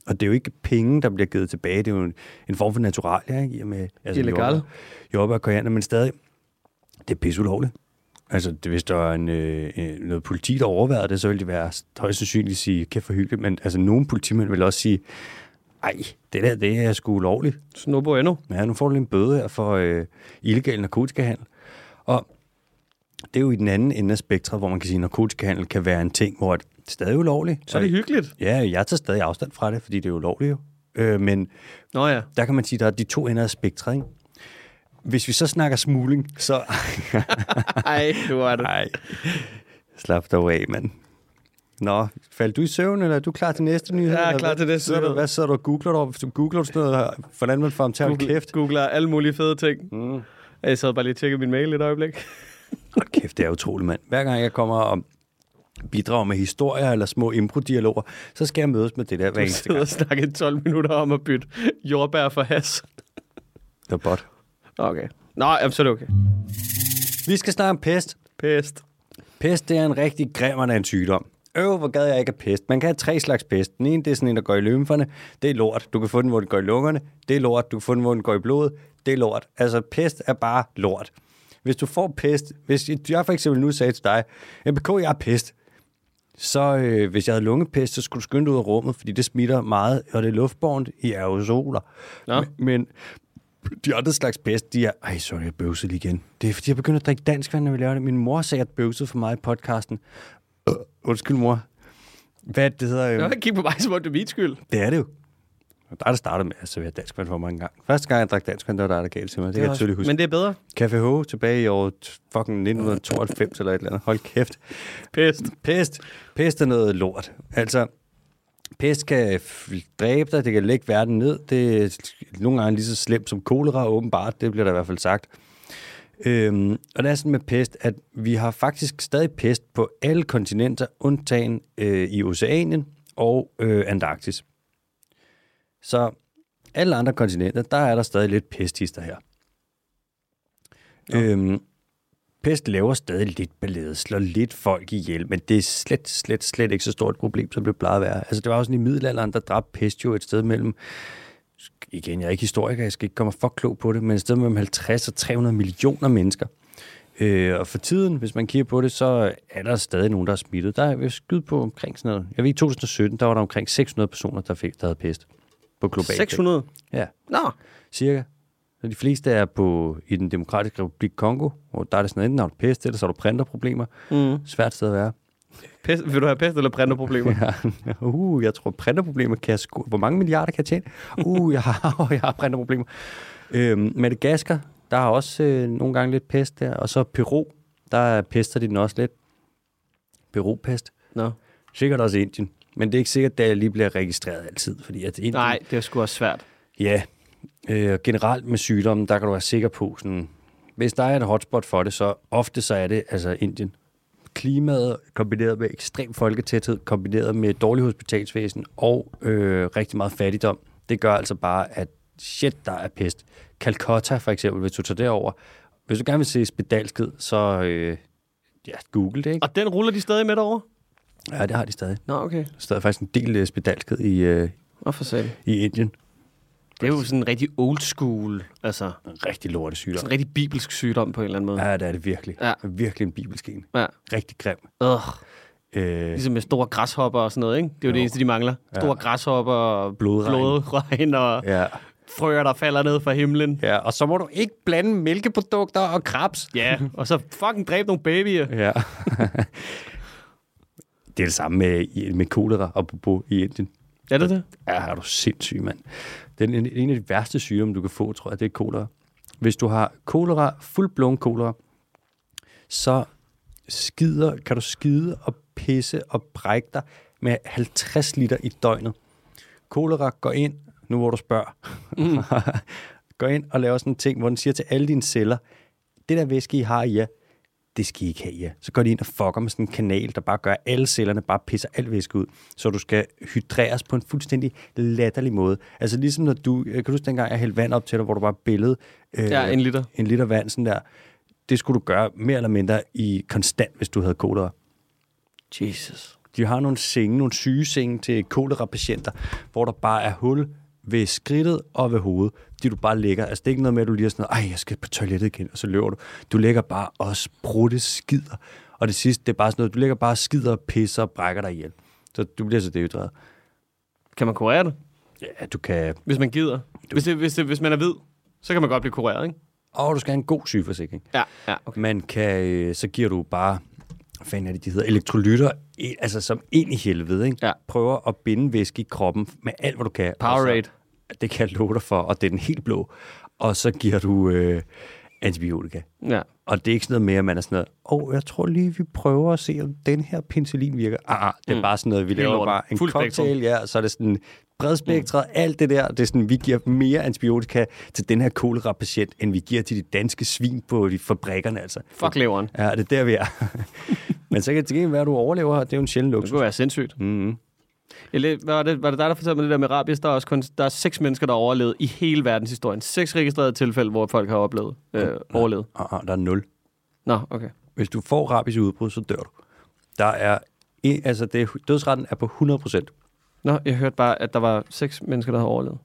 Og det er jo ikke penge, der bliver givet tilbage. Det er jo en, en form for naturalia, ikke? I og Med, altså Illegal. jordbær- Jordbær koriander, men stadig, det er pisse ulovligt. Altså, det, hvis der er en, øh, noget politi, der overvejede det, så ville de være højst sandsynligt sige, kæft for hyggeligt, men altså, nogle politimænd vil også sige, ej, det der, det er sgu ulovligt. Snobo endnu. Ja, nu får du lige en bøde her for øh, illegal narkotikahandel. Og det er jo i den anden ende af spektret, hvor man kan sige, at narkotikahandel kan være en ting, hvor det er stadig ulovligt. Så er det hyggeligt. Ja, jeg tager stadig afstand fra det, fordi det er ulovligt jo. Øh, men Nå ja. der kan man sige, at der er de to ender af spektret, ikke? Hvis vi så snakker smugling, så... Ej, du er det. Nej, slap dig af, mand. Nå, faldt du i søvn, eller er du klar til næste nyhed? Jeg er klar til næste Sidder du- nyhed. Hvad sidder du og googler du? Hvis du googler du sådan noget, hvordan man får ham til at Google, kæft? googler alle mulige fede ting. Mm. Jeg sad bare lige og tjekkede min mail et øjeblik. Hold kæft, det er utroligt, mand. Hver gang jeg kommer og bidrager med historier eller små impro-dialoger, så skal jeg mødes med det der hver Du eneste sidder gang. og snakker i 12 minutter om at bytte jordbær for has. Det er bot. Okay. Nå, jamen, så er det okay. Vi skal snakke om pest. Pest. Pest, det er en rigtig grimmer af en sygdom. Øv, hvor gad jeg ikke af pest. Man kan have tre slags pest. Den ene, det er sådan en, der går i lymferne. Det er lort. Du kan få den, hvor den går i lungerne. Det er lort. Du kan få den, hvor den går i blodet. Det er lort. Altså, pest er bare lort. Hvis du får pest, hvis jeg for eksempel nu sagde til dig, MBK, jeg har pest, så øh, hvis jeg havde lungepest, så skulle du skynde dig ud af rummet, fordi det smitter meget, og det er luftbårent i aerosoler. Men, men de andre slags pest, de er... Ej, sorry, jeg bøvsede lige igen. Det er, fordi jeg begynder at drikke dansk vand, når vi laver det. Min mor sagde, at jeg bøvsede for meget i podcasten. Øh, undskyld, mor. Hvad det, hedder? Nå, Øh, kig på mig, som om det er mit skyld. det er det jo. Og Der er det startet med at servere dansk vand for mange gange. Første gang, jeg drak dansk vand, der var der, der galt til mig. Det, det kan jeg tydeligt huske. Men det er bedre. Café H tilbage i år fucking 1992 eller et eller andet. Hold kæft. Pest. Pest. Pest er noget lort. Altså, pest kan dræbe dig, det kan lægge verden ned. Det er nogle gange lige så slemt som kolera, åbenbart. Det bliver der i hvert fald sagt. Øhm, og det er sådan med pest, at vi har faktisk stadig pest på alle kontinenter, undtagen øh, i Oceanien og øh, Antarktis. Så alle andre kontinenter, der er der stadig lidt pesthister her. Øhm, pest laver stadig lidt ballade, slår lidt folk ihjel, men det er slet, slet, slet ikke så stort et problem, som det plejede at være. Altså, det var også sådan i middelalderen, der dræbte pest jo et sted mellem, igen, jeg er ikke historiker, jeg skal ikke komme for klog på det, men et sted mellem 50 og 300 millioner mennesker. Øh, og for tiden, hvis man kigger på det, så er der stadig nogen, der er smittet. Der er skyde på omkring sådan noget. Jeg ved, i 2017, der var der omkring 600 personer, der fik der havde pest på globalt. 600. Ja, Nå, cirka. Så de fleste er på, i den demokratiske republik Kongo, hvor der er det sådan, enten har du pest, eller så har du printerproblemer. Mm. Svært sted at være. pest, vil du have pest eller printerproblemer? Ja. Uh, jeg tror, printerproblemer kan jeg sku... Hvor mange milliarder kan jeg tjene? Uh, jeg har, jeg har printerproblemer. Øhm, Madagaskar, der har også øh, nogle gange lidt pest der. Og så Peru, der pester de den også lidt. Peru-pest. Nå. Sikkert også Indien. Men det er ikke sikkert, at det lige bliver registreret altid. Fordi at Indien, Nej, det er sgu også svært. Ja, øh, generelt med sygdommen, der kan du være sikker på, sådan, hvis der er et hotspot for det, så ofte så er det altså Indien. Klimaet kombineret med ekstrem folketæthed, kombineret med dårlig hospitalsvæsen og øh, rigtig meget fattigdom, det gør altså bare, at shit, der er pest. Calcutta for eksempel, hvis du tager derover, hvis du gerne vil se spedalskhed, så øh, ja, google det, ikke? Og den ruller de stadig med derovre? Ja, det har de stadig. Nå, okay. Der er stadig faktisk en del øh, spedalskhed i, øh, for i Indien. Det er jo sådan en rigtig old school, altså En rigtig lorte sygdom. sådan en rigtig bibelsk sygdom på en eller anden måde. Ja, det er det virkelig. Ja. Virkelig en bibelsk en. Ja. Rigtig grim. Ugh. Øh, Ligesom med store græshopper og sådan noget, ikke? Det er jo, Jo. det eneste, de mangler. Store Ja. græshopper og Blodregn. blodregn og ja. frøer, der falder ned fra himlen. ja, og så må du ikke blande mælkeprodukter og krabs. Ja, og så fucking dræbe nogle babyer. Ja. det er det samme med, med kolera og i Indien. Er det det? Ja, er du sindssyg, mand. Er en, en af de værste sygdomme, du kan få, tror jeg, det er kolera. Hvis du har kolera, fuldblåen kolera, så skider, kan du skide og pisse og brække dig med 50 liter i døgnet. Kolera går ind, nu hvor du spørger, mm. går ind og laver sådan en ting, hvor den siger til alle dine celler, det der væske, I har i jer, det skal I ikke have, ja. Så går de ind og fucker med sådan en kanal, der bare gør, at alle cellerne bare pisser al væske ud. Så du skal hydreres på en fuldstændig latterlig måde. Altså ligesom når du, kan du huske dengang, jeg hældte vand op til dig, hvor du bare billede øh, Ja, en liter. en liter vand sådan der. Det skulle du gøre mere eller mindre i konstant, hvis du havde kolera. Jesus. De har nogle senge, nogle sygesenge til kolera-patienter, hvor der bare er hul ved skridtet og ved hovedet, de du bare ligger. Altså, det er ikke noget med, at du lige er sådan ej, jeg skal på toilettet igen, og så løber du. Du ligger bare og sprutte skider. Og det sidste, det er bare sådan noget, du ligger bare og skider og pisser og brækker dig ihjel. Så du bliver så dehydreret. Kan man kurere det, Ja, du kan... hvis man gider? Hvis, det, hvis, det, hvis man er hvid, så kan man godt blive kureret, ikke? Og du skal have en god sygeforsikring. Ja, ja, okay. Man kan, øh, så giver du bare, fanden er det, de hedder, elektrolytter, altså som ind i helvede, ikke? Ja. Prøver at binde væske i kroppen med alt, hvad du kan. Og så- Powerade. Det kan jeg love dig for, og det er den helt blå. Og så giver du øh, antibiotika. Ja. Og det er ikke sådan noget mere, at man er sådan noget, åh, oh, jeg tror lige, vi prøver at se, om den her penicillin virker. Ah, ah det er mm. bare sådan noget, vi laver bare en Fuld cocktail, spektrum. ja, og så er det sådan bredspektret, mm. alt det der. Det er sådan, vi giver mere antibiotika til den her kolera-patient, end vi giver til de danske svin på de fabrikkerne, altså. Fuck leveren. Ja, det er der, vi er. Men så kan det gengæld være, at du overlever, det er jo en sjælden Det luksus. kunne være sindssygt. Mm-hmm. Hvad var, det, var det dig, der fortalte mig det der med rabies? Der er, også kun, der er seks mennesker, der har overlevet i hele verdenshistorien. Seks registrerede tilfælde, hvor folk har oplevet, øh, overlevet. Og, og der er nul. Nå, okay. Hvis du får rabies i udbrud, så dør du. Der er, altså det, dødsretten er på 100 procent. Nå, jeg hørte bare, at der var seks mennesker, der havde overlevet.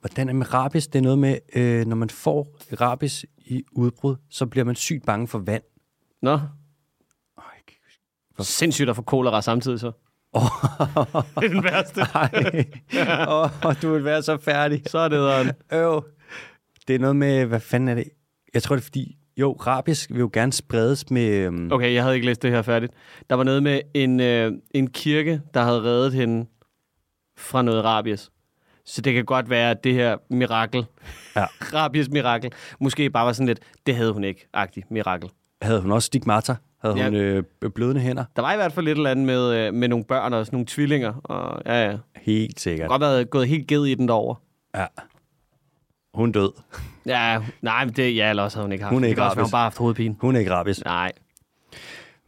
Hvordan er med rabies? Det er noget med, øh, når man får rabies i udbrud, så bliver man sygt bange for vand. Nå, Øj, jeg kan ikke huske- sindssygt at få kolera samtidig så. Åh, Det er den værste. Ej, Åh, du vil være så færdig. Så er det den. Øv. Det er noget med, hvad fanden er det? Jeg tror, det er fordi, jo, rabies vil jo gerne spredes med... øhm, Okay, jeg havde ikke læst det her færdigt. Der var noget med en, øh, en kirke, der havde reddet hende fra noget rabies. Så det kan godt være, at det her mirakel, Ja. rabies-mirakel, måske bare var sådan lidt, det havde hun ikke, agtig mirakel. Havde hun også stigmata? Havde Ja. hun øh, blødende hænder? Der var i hvert fald lidt eller andet med, øh, med nogle børn og sådan nogle tvillinger. Og, ja, ja. Helt sikkert. godt været gået helt ged i den derovre. Ja. Hun død. Ja, nej, men det, ja, eller også havde hun ikke haft. Hun er det ikke kan også rabies. hun bare haft hovedpine. Hun er ikke rabies. Nej.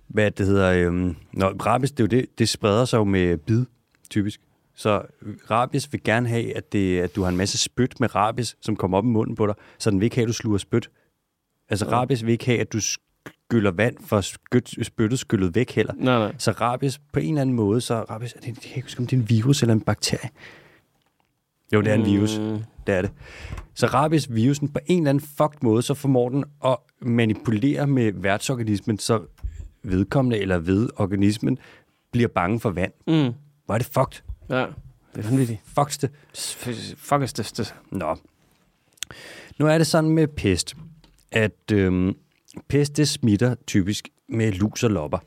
Hvad det hedder... Øhm, når rabies, det, er jo det, det spreder sig jo med bid, typisk. Så rabies vil gerne have, at, det, at du har en masse spyt med rabies, som kommer op i munden på dig, så den vil ikke have, at du sluger spyt. Altså Ja. rabies vil ikke have, at du skyller vand for skyt, spyttet skyllet væk heller. Nej, nej. Så rabies på en eller anden måde, så rabies, er det, jeg kan ikke huske, om det er en virus eller en bakterie. Jo, det er en virus. Mm. Det er det. Så rabies-virusen på en eller anden fucked måde, så formår den at manipulere med værtsorganismen, så vedkommende eller ved organismen bliver bange for vand. Mm. Hvor er det fucked? Ja, det er vanvittigt. Fuckste. Fuck is det, det. Nå. Nu er det sådan med pest, at øhm, pest det smitter typisk med lus og lopper,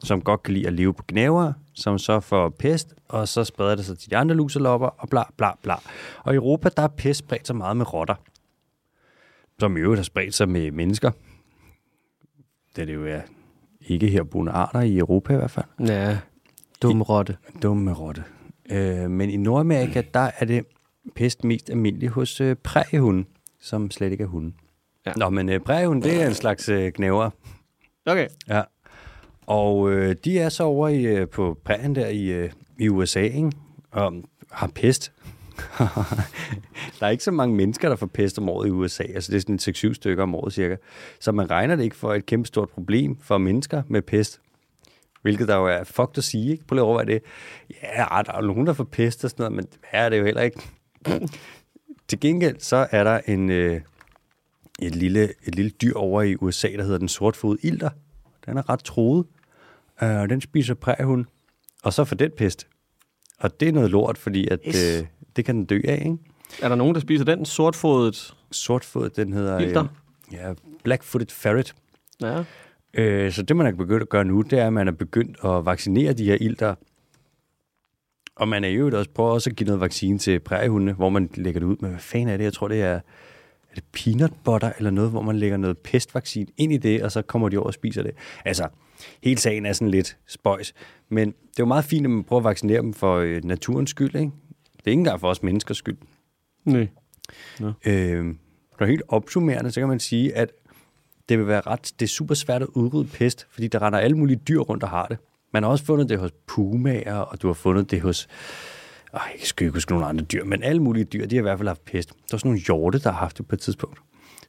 som godt kan lide at leve på gnaver, som så får pest, og så spreder det sig til de andre lus og lopper, og bla bla bla. Og i Europa, der er pest spredt så meget med rotter, som i øvrigt har spredt sig med mennesker. Det er det jo ja, ikke herboende arter i Europa i hvert fald. Ja, dum rotte. Dumme rotte. Øh, men i Nordamerika, der er det pest mest almindelig hos øh, prægehunde, som slet ikke er hunde. Ja. Nå, men øh, prægehunde, det er en slags øh, knæver. Okay. Ja. Og øh, de er så over i, øh, på prægen der i, øh, i USA, ikke? Og har pest. der er ikke så mange mennesker, der får pest om året i USA. Altså det er sådan 6-7 stykker om året cirka. Så man regner det ikke for et kæmpe stort problem for mennesker med pest. Hvilket der jo er fucked at sige, ikke? Prøv lige at overveje det. Ja, der er jo nogen, der får pest og sådan noget, men hvad er det jo heller ikke. Til gengæld så er der en, øh, et, lille, et lille dyr over i USA, der hedder den sortfod ilter. Den er ret troet, øh, og den spiser præhund. Og så får den pest. Og det er noget lort, fordi at, Yes. øh, det kan den dø af, ikke? Er der nogen, der spiser den sortfodet? Sortfod, den hedder... Ilter? ja, Black-footed ferret. Ja. Øh, så det, man er begyndt at gøre nu, det er, at man er begyndt at vaccinere de her ilter. Og man er jo også prøver også at give noget vaccine til prægehunde, hvor man lægger det ud med, hvad fanden er det? Jeg tror, det er, er det peanut butter eller noget, hvor man lægger noget pestvaccin ind i det, og så kommer de over og spiser det. Altså, hele sagen er sådan lidt spøjs. Men det er jo meget fint, at man prøver at vaccinere dem for øh, naturens skyld, ikke? Det er ikke engang for os menneskers skyld. Nej. Øh, og helt opsummerende, så kan man sige, at det vil være ret, det er super svært at udrydde pest, fordi der render alle mulige dyr rundt og har det. Man har også fundet det hos pumaer, og du har fundet det hos, åh, jeg skal ikke huske nogle andre dyr, men alle mulige dyr, de har i hvert fald haft pest. Der er sådan nogle hjorte, der har haft det på et tidspunkt.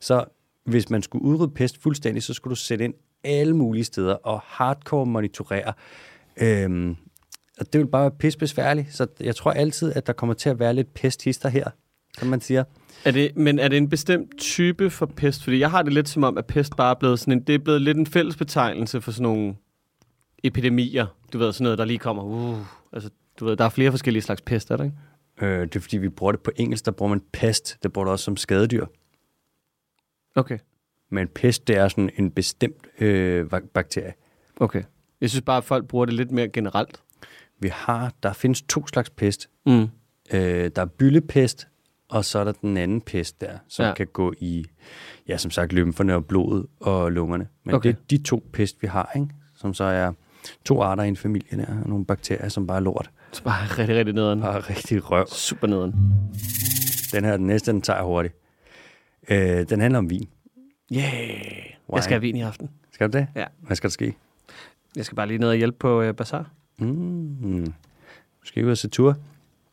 Så hvis man skulle udrydde pest fuldstændig, så skulle du sætte ind alle mulige steder og hardcore monitorere. Øhm, og det vil bare være pisbesværligt, så jeg tror altid, at der kommer til at være lidt pesthister her, som man siger. Er det, men er det en bestemt type for pest? Fordi jeg har det lidt som om, at pest bare er blevet sådan en, det er blevet lidt en fælles betegnelse for sådan nogle epidemier. Du ved, sådan noget, der lige kommer. Uh, altså, du ved, der er flere forskellige slags pest, er der ikke? Øh, det er fordi, vi bruger det på engelsk, der bruger man pest. Det bruger det også som skadedyr. Okay. Men pest, det er sådan en bestemt øh, bak- bakterie. Okay. Jeg synes bare, at folk bruger det lidt mere generelt. Vi har, der findes to slags pest. Mm. Øh, der er byllepest, og så er der den anden pest der, som Ja. kan gå i, ja, som sagt, lymferne og blodet og lungerne. Men Okay. det er de to pest, vi har, ikke? Som så er to arter i en familie der, og nogle bakterier, som bare er lort. Så bare rigtig, rigtig nederen. Bare rigtig røv. Super nederen. Den her, den næste, den tager jeg hurtigt. Øh, den handler om vin. Yeah. Why? Jeg skal have vin i aften. Skal du det? Ja. Hvad skal der ske? Jeg skal bare lige ned og hjælpe på uh, Bazaar. Mm. Skal I ud og se tur?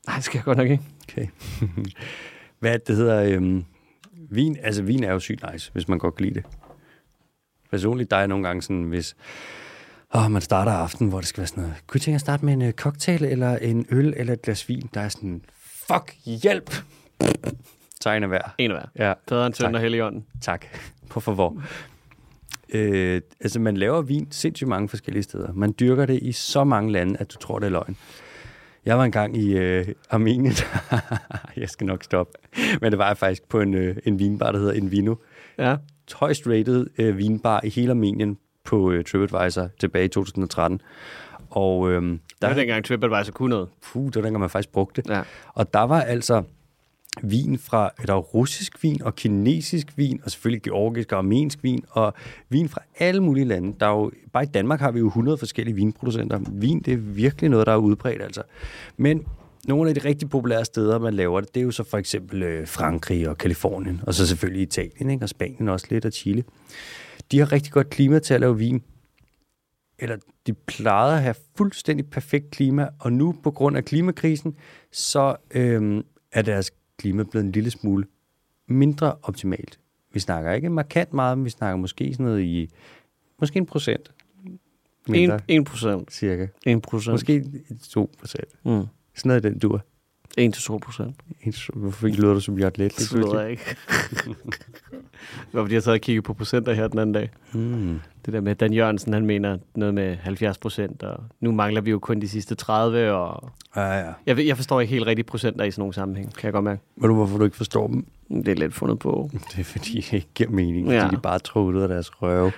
Nej, det skal jeg godt nok ikke. Okay. Hvad det, hedder? Øhm, vin, altså vin er jo sygt nice, hvis man godt kan lide det. Personligt, der er nogle gange sådan, hvis åh, man starter aften, hvor det skal være sådan noget, kunne I tænke at starte med en øh, cocktail, eller en øl, eller et glas vin? Der er sådan, fuck, hjælp! Tegn af hver. En af hver. Ja, Faderen, Tak. søn og helligånden. tak. På favor. Øh, altså, man laver vin sindssygt mange forskellige steder. Man dyrker det i så mange lande, at du tror, det er løgn. Jeg var engang i øh, Armenien. jeg skal nok stoppe. Men det var jeg faktisk på en, øh, en vinbar, der hedder Invino. Ja. Højst rated øh, vinbar i hele Armenien på øh, TripAdvisor tilbage i 2013. Og øh, Der der, var dengang TripAdvisor kunne noget. puh, det var dengang, man faktisk brugte det. Ja. Og der var altså vin fra, eller russisk vin og kinesisk vin, og selvfølgelig georgisk og armensk vin, og vin fra alle mulige lande. Der er jo, bare i Danmark har vi jo 100 forskellige vinproducenter. Vin, det er virkelig noget, der er udbredt, altså. Men nogle af de rigtig populære steder, man laver det, det er jo så for eksempel øh, Frankrig og Kalifornien, og så selvfølgelig Italien, ikke? og Spanien også lidt, og Chile. De har rigtig godt klima til at lave vin. Eller de plejede at have fuldstændig perfekt klima, og nu på grund af klimakrisen, så øhm, er deres klima blevet en lille smule mindre optimalt. Vi snakker ikke markant meget, men vi snakker måske sådan noget i, måske en procent. Mindre, 1 procent. cirka. 1 procent. Måske 2 procent. Mm. Sådan noget i den dur. 1 til 2 procent. Hvorfor ikke lyder du som Jørgen Let? Det ved jeg ikke. det var fordi, jeg sad og kiggede på procenter her den anden dag. Mm. Det der med, Dan Jørgensen, han mener noget med 70 procent, og nu mangler vi jo kun de sidste 30, og Ja, ja. jeg, jeg forstår ikke helt rigtigt procenter i sådan nogle sammenhæng, kan jeg godt mærke. Ved du, hvorfor du ikke forstår dem? Det er lidt fundet på. Det er fordi, det ikke giver mening. Fordi Ja. de bare tror ud af deres røve.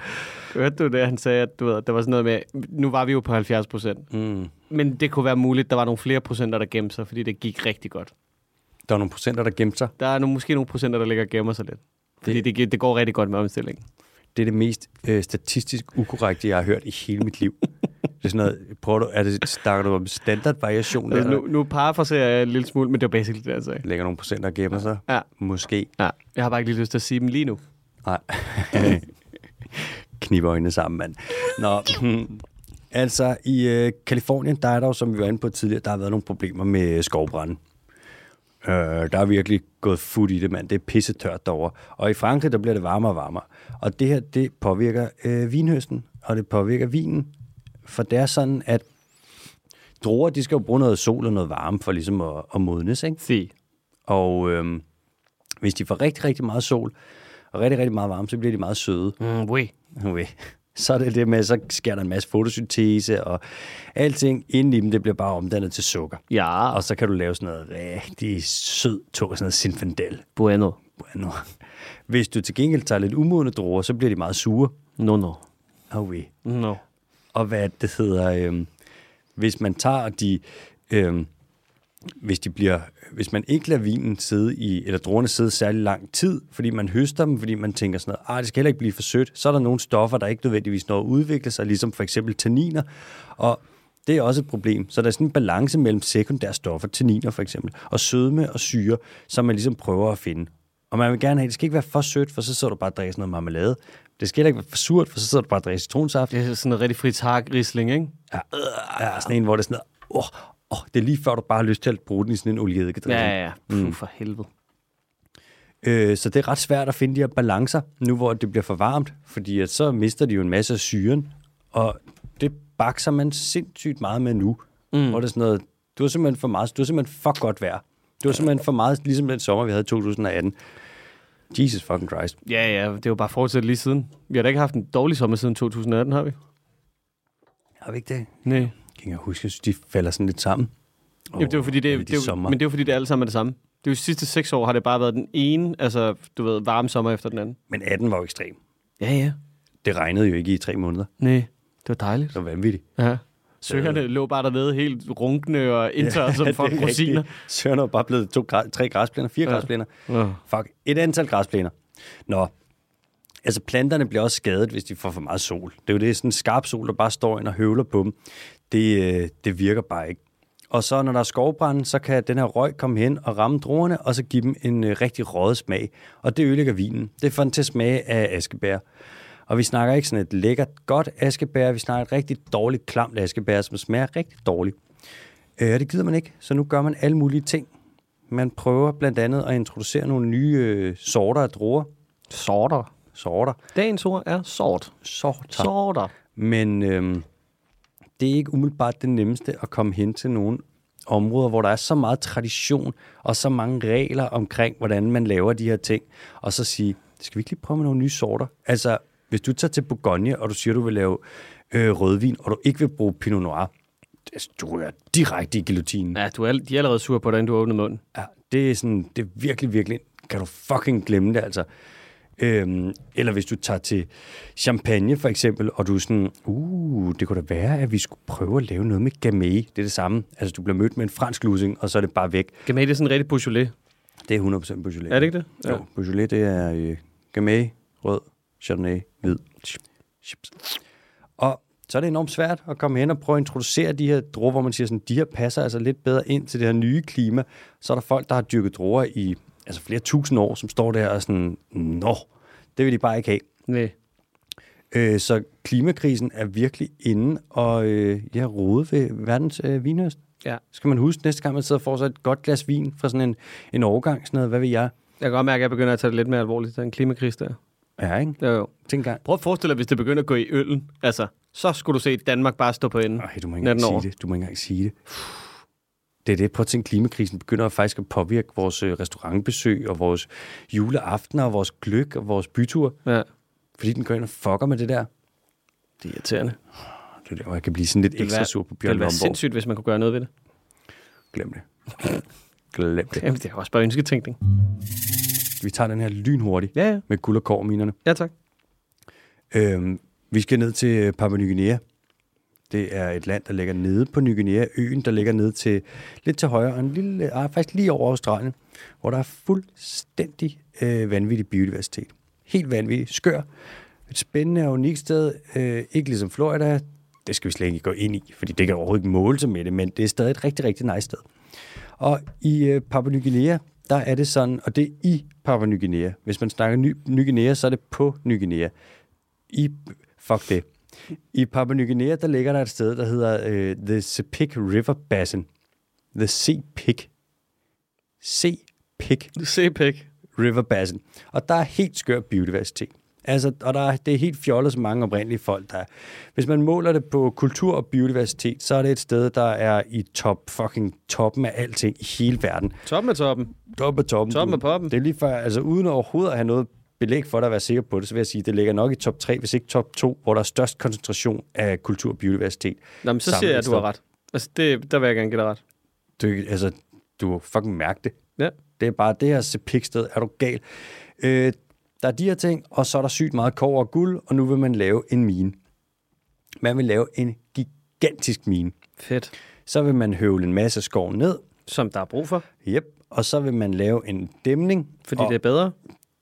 Hørte du det, han sagde, at du ved, der var sådan noget med, nu var vi jo på 70 procent, Mm. men det kunne være muligt, der var nogle flere procenter, der gemte sig, fordi det gik rigtig godt. Der er nogle procenter, der gemte sig. Der er nogle, måske nogle procenter, der ligger og gemmer sig lidt. Fordi det, det, det går rigtig godt med omstillingen. Det er det mest øh, statistisk ukorrekte, jeg har hørt i hele mit liv. det er sådan noget, prøver du, er det, snakker du om standardvariation? Altså, nu, nu parafraserer jeg en lille smule, men det var basically det, jeg sagde. Lægger nogle procenter og gemmer sig? Ja. Måske. Ja, jeg har bare ikke lige lyst til at sige dem lige nu. Nej. Kniber øjnene sammen, mand. Nå, altså i øh, Kalifornien, der er der jo, som vi var inde på tidligere, der har været nogle problemer med skovbrænde. Øh, der er virkelig gået fod i det, mand. Det er pissetørt derovre. Og i Frankrig, der bliver det varmere og varmere. Og det her, det påvirker øh, vinhøsten, og det påvirker vinen. For det er sådan, at druer, de skal jo bruge noget sol og noget varme for ligesom at, at modnes, ikke? Sig. Og øhm, hvis de får rigtig, rigtig meget sol og rigtig, rigtig meget varme, så bliver de meget søde. Mm, oui. Okay. Så er det det med, så sker der en masse fotosyntese, og alting inde i dem, det bliver bare omdannet til sukker. Ja, Og så kan du lave sådan noget rigtig sød tog, sådan noget Zinfandel. bueno. Bueno. Hvis du til gengæld tager lidt umodne druer, så bliver de meget sure. No, no. Oh, oui. No. og hvad det hedder, øhm, hvis man tager de, øhm, hvis de bliver, hvis man ikke lader vinen sidde i, eller druerne sidde særlig lang tid, fordi man høster dem, fordi man tænker sådan noget, ah, det skal heller ikke blive for sødt, så er der nogle stoffer, der ikke nødvendigvis når at udvikle sig, ligesom for eksempel tanniner, og det er også et problem. Så der er sådan en balance mellem sekundære stoffer, tanniner for eksempel, og sødme og syre, som man ligesom prøver at finde. Og man vil gerne have, det skal ikke være for sødt, for så sidder du bare og drikker sådan noget marmelade. Det skal ikke være for surt, for så sidder du bare og drikker citronsaft. Det er sådan en rigtig fritag risling, ikke? Ja, ja, sådan en, hvor det er sådan noget, åh, åh, det er lige før, du bare har lyst til at bruge den i sådan en olieeddike. Ja, ja, ja. Puh, for helvede. Øh, så det er ret svært at finde de her balancer, nu hvor det bliver for varmt, fordi at så mister de jo en masse af syren, og det bakser man sindssygt meget med nu. Mm. Hvor det er sådan noget, du har simpelthen for meget, du har simpelthen for godt vejr. Du har simpelthen for meget, ligesom den sommer, vi havde i 2018. Jesus fucking Christ. Ja, ja, det jo bare fortsat lige siden. Vi har da ikke haft en dårlig sommer siden 2018, har vi? Har vi ikke det? Nej. Jeg kan ikke huske, jeg synes, de falder sådan lidt sammen. Oh, Jamen, det er fordi, det, alle det, de det, er men det er jo fordi, det alle sammen er det samme. Det er jo de sidste seks år, har det bare været den ene, altså, du ved, varme sommer efter den anden. Men 18 var jo ekstrem. Ja, ja. Det regnede jo ikke i tre måneder. Nej, det var dejligt. Det var vanvittigt. Ja. Søgerne lå bare dernede helt runkende og indtørret som det er fucking rosiner. Søren er bare blevet to, græ- tre græsplæner, fire ja. Ja. græsplæner. Ja. Fuck, et antal græsplæner. Nå, altså planterne bliver også skadet, hvis de får for meget sol. Det er jo det, sådan en skarp sol, der bare står ind og høvler på dem. Det, øh, det virker bare ikke. Og så når der er skovbrand, så kan den her røg komme hen og ramme druerne, og så give dem en øh, rigtig røget smag. Og det ødelægger vinen. Det får den til at smage af askebær. Og vi snakker ikke sådan et lækkert, godt askebær. Vi snakker et rigtig dårligt, klamt askebær, som smager rigtig dårligt. Øh, og det gider man ikke, så nu gør man alle mulige ting. Man prøver blandt andet at introducere nogle nye øh, sorter af druer. Sorter. Sorter. Dagens ord er sort. Sorter. Sorter. Men øhm, det er ikke umiddelbart det nemmeste at komme hen til nogle områder, hvor der er så meget tradition og så mange regler omkring, hvordan man laver de her ting, og så sige, skal vi ikke lige prøve med nogle nye sorter? Altså, hvis du tager til Bourgogne, og du siger, du vil lave øh, rødvin, og du ikke vil bruge Pinot Noir, det, du rører direkte i guillotinen. Ja, du er, de er allerede sur på inden du åbner munden. Ja, det er sådan, det er virkelig, virkelig, kan du fucking glemme det, altså. Øhm, eller hvis du tager til Champagne for eksempel, og du er sådan, uh, det kunne da være, at vi skulle prøve at lave noget med Gamay. Det er det samme. Altså, du bliver mødt med en fransk lusing, og så er det bare væk. Gamay, det er sådan en rigtig Beaujolais. Det er 100% Beaujolais. Er det ikke det? Jo, Beaujolais, det er øh, Gamay, rød, Chardonnay, hvid. Chips. Og så er det enormt svært at komme hen og prøve at introducere de her druer, hvor man siger sådan, de her passer altså lidt bedre ind til det her nye klima. Så er der folk, der har dyrket druer i altså flere tusind år, som står der og sådan, nå, det vil de bare ikke have. Nej. Øh, så klimakrisen er virkelig inde og øh, ja, rode ved verdens øh, vinhøst. Ja. Skal man huske, næste gang man sidder og får sig et godt glas vin fra sådan en, en overgang, sådan noget, hvad ved jeg? Jeg kan godt mærke, at jeg begynder at tage det lidt mere alvorligt, den klimakris der. Ja, ikke? Jo, jo. Tænk engang. Prøv at forestille dig, hvis det begynder at gå i øllen. Altså, så skulle du se Danmark bare stå på enden. Nej, du må ikke engang sige det. Du må ikke engang sige det. Det er det. Prøv at tænke, klimakrisen begynder faktisk at påvirke vores øh, restaurantbesøg og vores juleaftener og vores gløk og vores bytur. Ja, Fordi den går ind og fucker med det der. det er irriterende. Det er der, hvor jeg kan blive sådan lidt Det ekstra være- sur på Det Bjørn ville være sindssygt, hvis man kunne gøre noget ved det. Glem det. Glem det. Jamen, det er også bare ønsketænkning. Vi tager den her lynhurtigt Ja, ja. med guld og kårminerne. Ja, tak. Øhm, vi skal ned til øh, Papua Ny Guinea. Det er et land, der ligger nede på Ny Guinea. Øen, der ligger ned til lidt til højre, og en lille, ah, faktisk lige over Australien, hvor der er fuldstændig øh, vanvittig biodiversitet. Helt vanvittig. Skør. Et spændende og unikt sted. Øh, ikke ligesom Florida. Det skal vi slet ikke gå ind i, fordi det kan overhovedet ikke måle sig med det, men det er stadig et rigtig, rigtig nice sted. Og i øh, Papua Ny Guinea, der er det sådan, og det er i Papua Ny Guinea. Hvis man snakker Ny, Ny Guinea, så er det på Ny Guinea. I, fuck det. I Papua Ny Guinea, der ligger der et sted, der hedder øh, The Sepik River Basin. The Sepik. Sepik Se pæk. River Basin. Og der er helt skør biodiversitet. Altså, og der er, det er helt fjollet, så mange oprindelige folk, der er. Hvis man måler det på kultur og biodiversitet, så er det et sted, der er i top, fucking toppen af alting i hele verden. Toppen af toppen. Top af toppen. Toppen af poppen. Det er lige før, altså uden overhovedet at have noget belæg for dig at være sikker på det, så vil jeg sige, at det ligger nok i top 3, hvis ikke top 2, hvor der er størst koncentration af kultur og biodiversitet. Nå, men så siger jeg, at du har ret. Altså, det, der vil jeg gerne give dig ret. Du, altså, du fucking mærke det. Ja. Det er bare det her sepiksted, er du gal. Øh, der er de her ting, og så er der sygt meget kov og guld, og nu vil man lave en mine. Man vil lave en gigantisk mine. Fedt. Så vil man høvle en masse skov ned, Som der er brug for, yep, og så vil man lave en dæmning. fordi og det er bedre.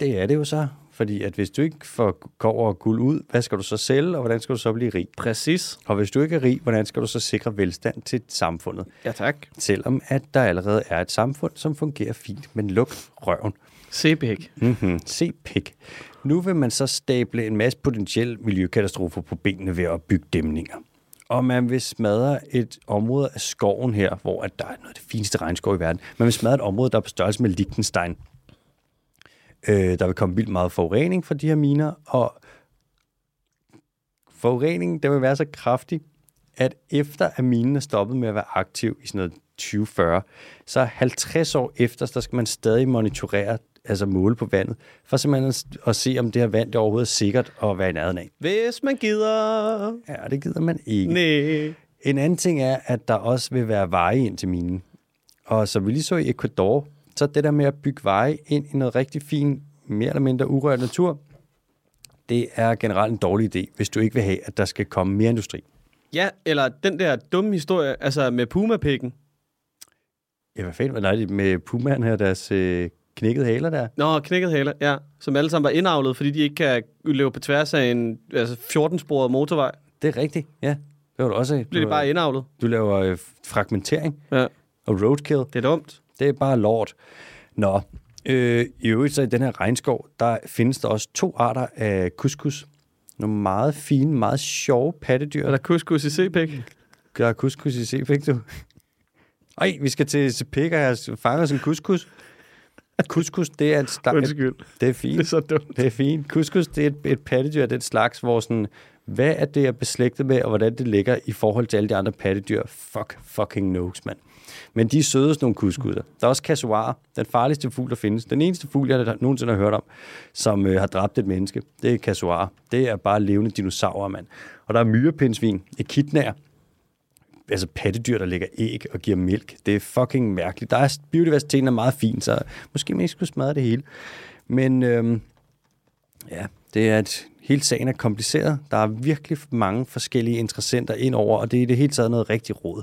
Det er det jo så. Fordi at hvis du ikke får kov og guld ud, hvad skal du så sælge, og hvordan skal du så blive rig? Præcis. Og hvis du ikke er rig, hvordan skal du så sikre velstand til samfundet? Ja, tak. Selvom at der allerede er et samfund, som fungerer fint, men luk røven. Sebæk. Mm-hmm. Se pik. Nu vil man så stable en masse potentielle miljøkatastrofer på benene ved at bygge dæmninger. Og man vil smadre et område af skoven her, hvor at der er noget af det fineste regnskov i verden. Man vil smadre et område, der er på størrelse med Liechtenstein. Øh, der vil komme vildt meget forurening fra de her miner, og forureningen der vil være så kraftig, at efter at minen er stoppet med at være aktiv i sådan noget 2040, så 50 år efter, der skal man stadig monitorere, altså måle på vandet, for simpelthen at, at se, om det her vand det overhovedet er sikkert at være i nærheden af. Hvis man gider. Ja, det gider man ikke. Nej. En anden ting er, at der også vil være veje ind til minen. Og så vi lige så i Ecuador, så det der med at bygge veje ind i noget rigtig fin, mere eller mindre urørt natur, det er generelt en dårlig idé, hvis du ikke vil have, at der skal komme mere industri. Ja, eller den der dumme historie, altså med Puma-pikken. Ja, hvad fanden var det med Pumaen her, deres øh, knækkede haler der? Nå, knækket haler, ja. Som alle sammen var indavlet, fordi de ikke kan løbe på tværs af en altså 14-sporet motorvej. Det er rigtigt, ja. Det var du også. Bliver de bare indavlet. du laver øh, fragmentering Ja, og roadkill. det er dumt. Det er bare lort. Nå, øh, i øvrigt så i den her regnskov, der findes der også to arter af couscous. Nogle meget fine, meget sjove pattedyr. Er der couscous i Sebæk? Der er couscous i Sepik, du. Ej, vi skal til Sepik og have fanget som couscous. Couscous, det er et slags... Undskyld. Det er Det er fint. så dumt. Det er fint. Couscous, det er et, et pattedyr af den slags, hvor sådan, hvad er det er beslægtet med, og hvordan det ligger i forhold til alle de andre pattedyr? Fuck fucking knows, mand. Men de er søde, sådan nogle couscouser. Der er også kasuarer, den farligste fugl, der findes. Den eneste fugl, jeg nogensinde har hørt om, som øh, har dræbt et menneske, det er kasuarer. Det er bare levende dinosaurer, mand. Og der er myrepindsvin, kitnær altså pattedyr, der lægger æg og giver mælk. Det er fucking mærkeligt. Der er, biodiversiteten er meget fin, så måske man ikke skulle smadre det hele. Men øhm, ja, det er et, hele sagen er kompliceret. Der er virkelig mange forskellige interessenter ind over, og det er i det hele taget noget rigtig råd.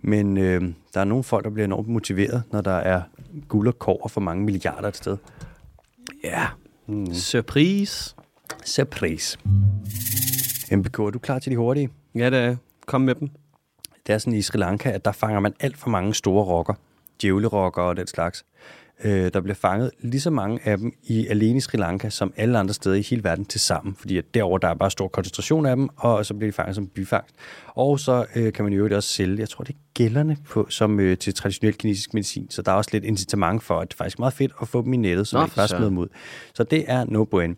Men øhm, der er nogle folk, der bliver enormt motiveret, når der er guld og kår for mange milliarder et sted. Ja, Mm. Surprise. surprise. MBK, er du klar til de hurtige? Ja, det er. Kom med dem. Det er sådan i Sri Lanka, at der fanger man alt for mange store rokker. Djævlerokker og den slags. Øh, der bliver fanget lige så mange af dem i alene i Sri Lanka, som alle andre steder i hele verden til sammen. Fordi at derovre der er bare stor koncentration af dem, og så bliver de fanget som byfangst. Og så øh, kan man jo også sælge, jeg tror det er gælderne på, som øh, til traditionel kinesisk medicin. Så der er også lidt incitament for, at det er faktisk meget fedt at få dem i nettet, så Nå, man ikke bare smider dem ud. Så det er no bueno.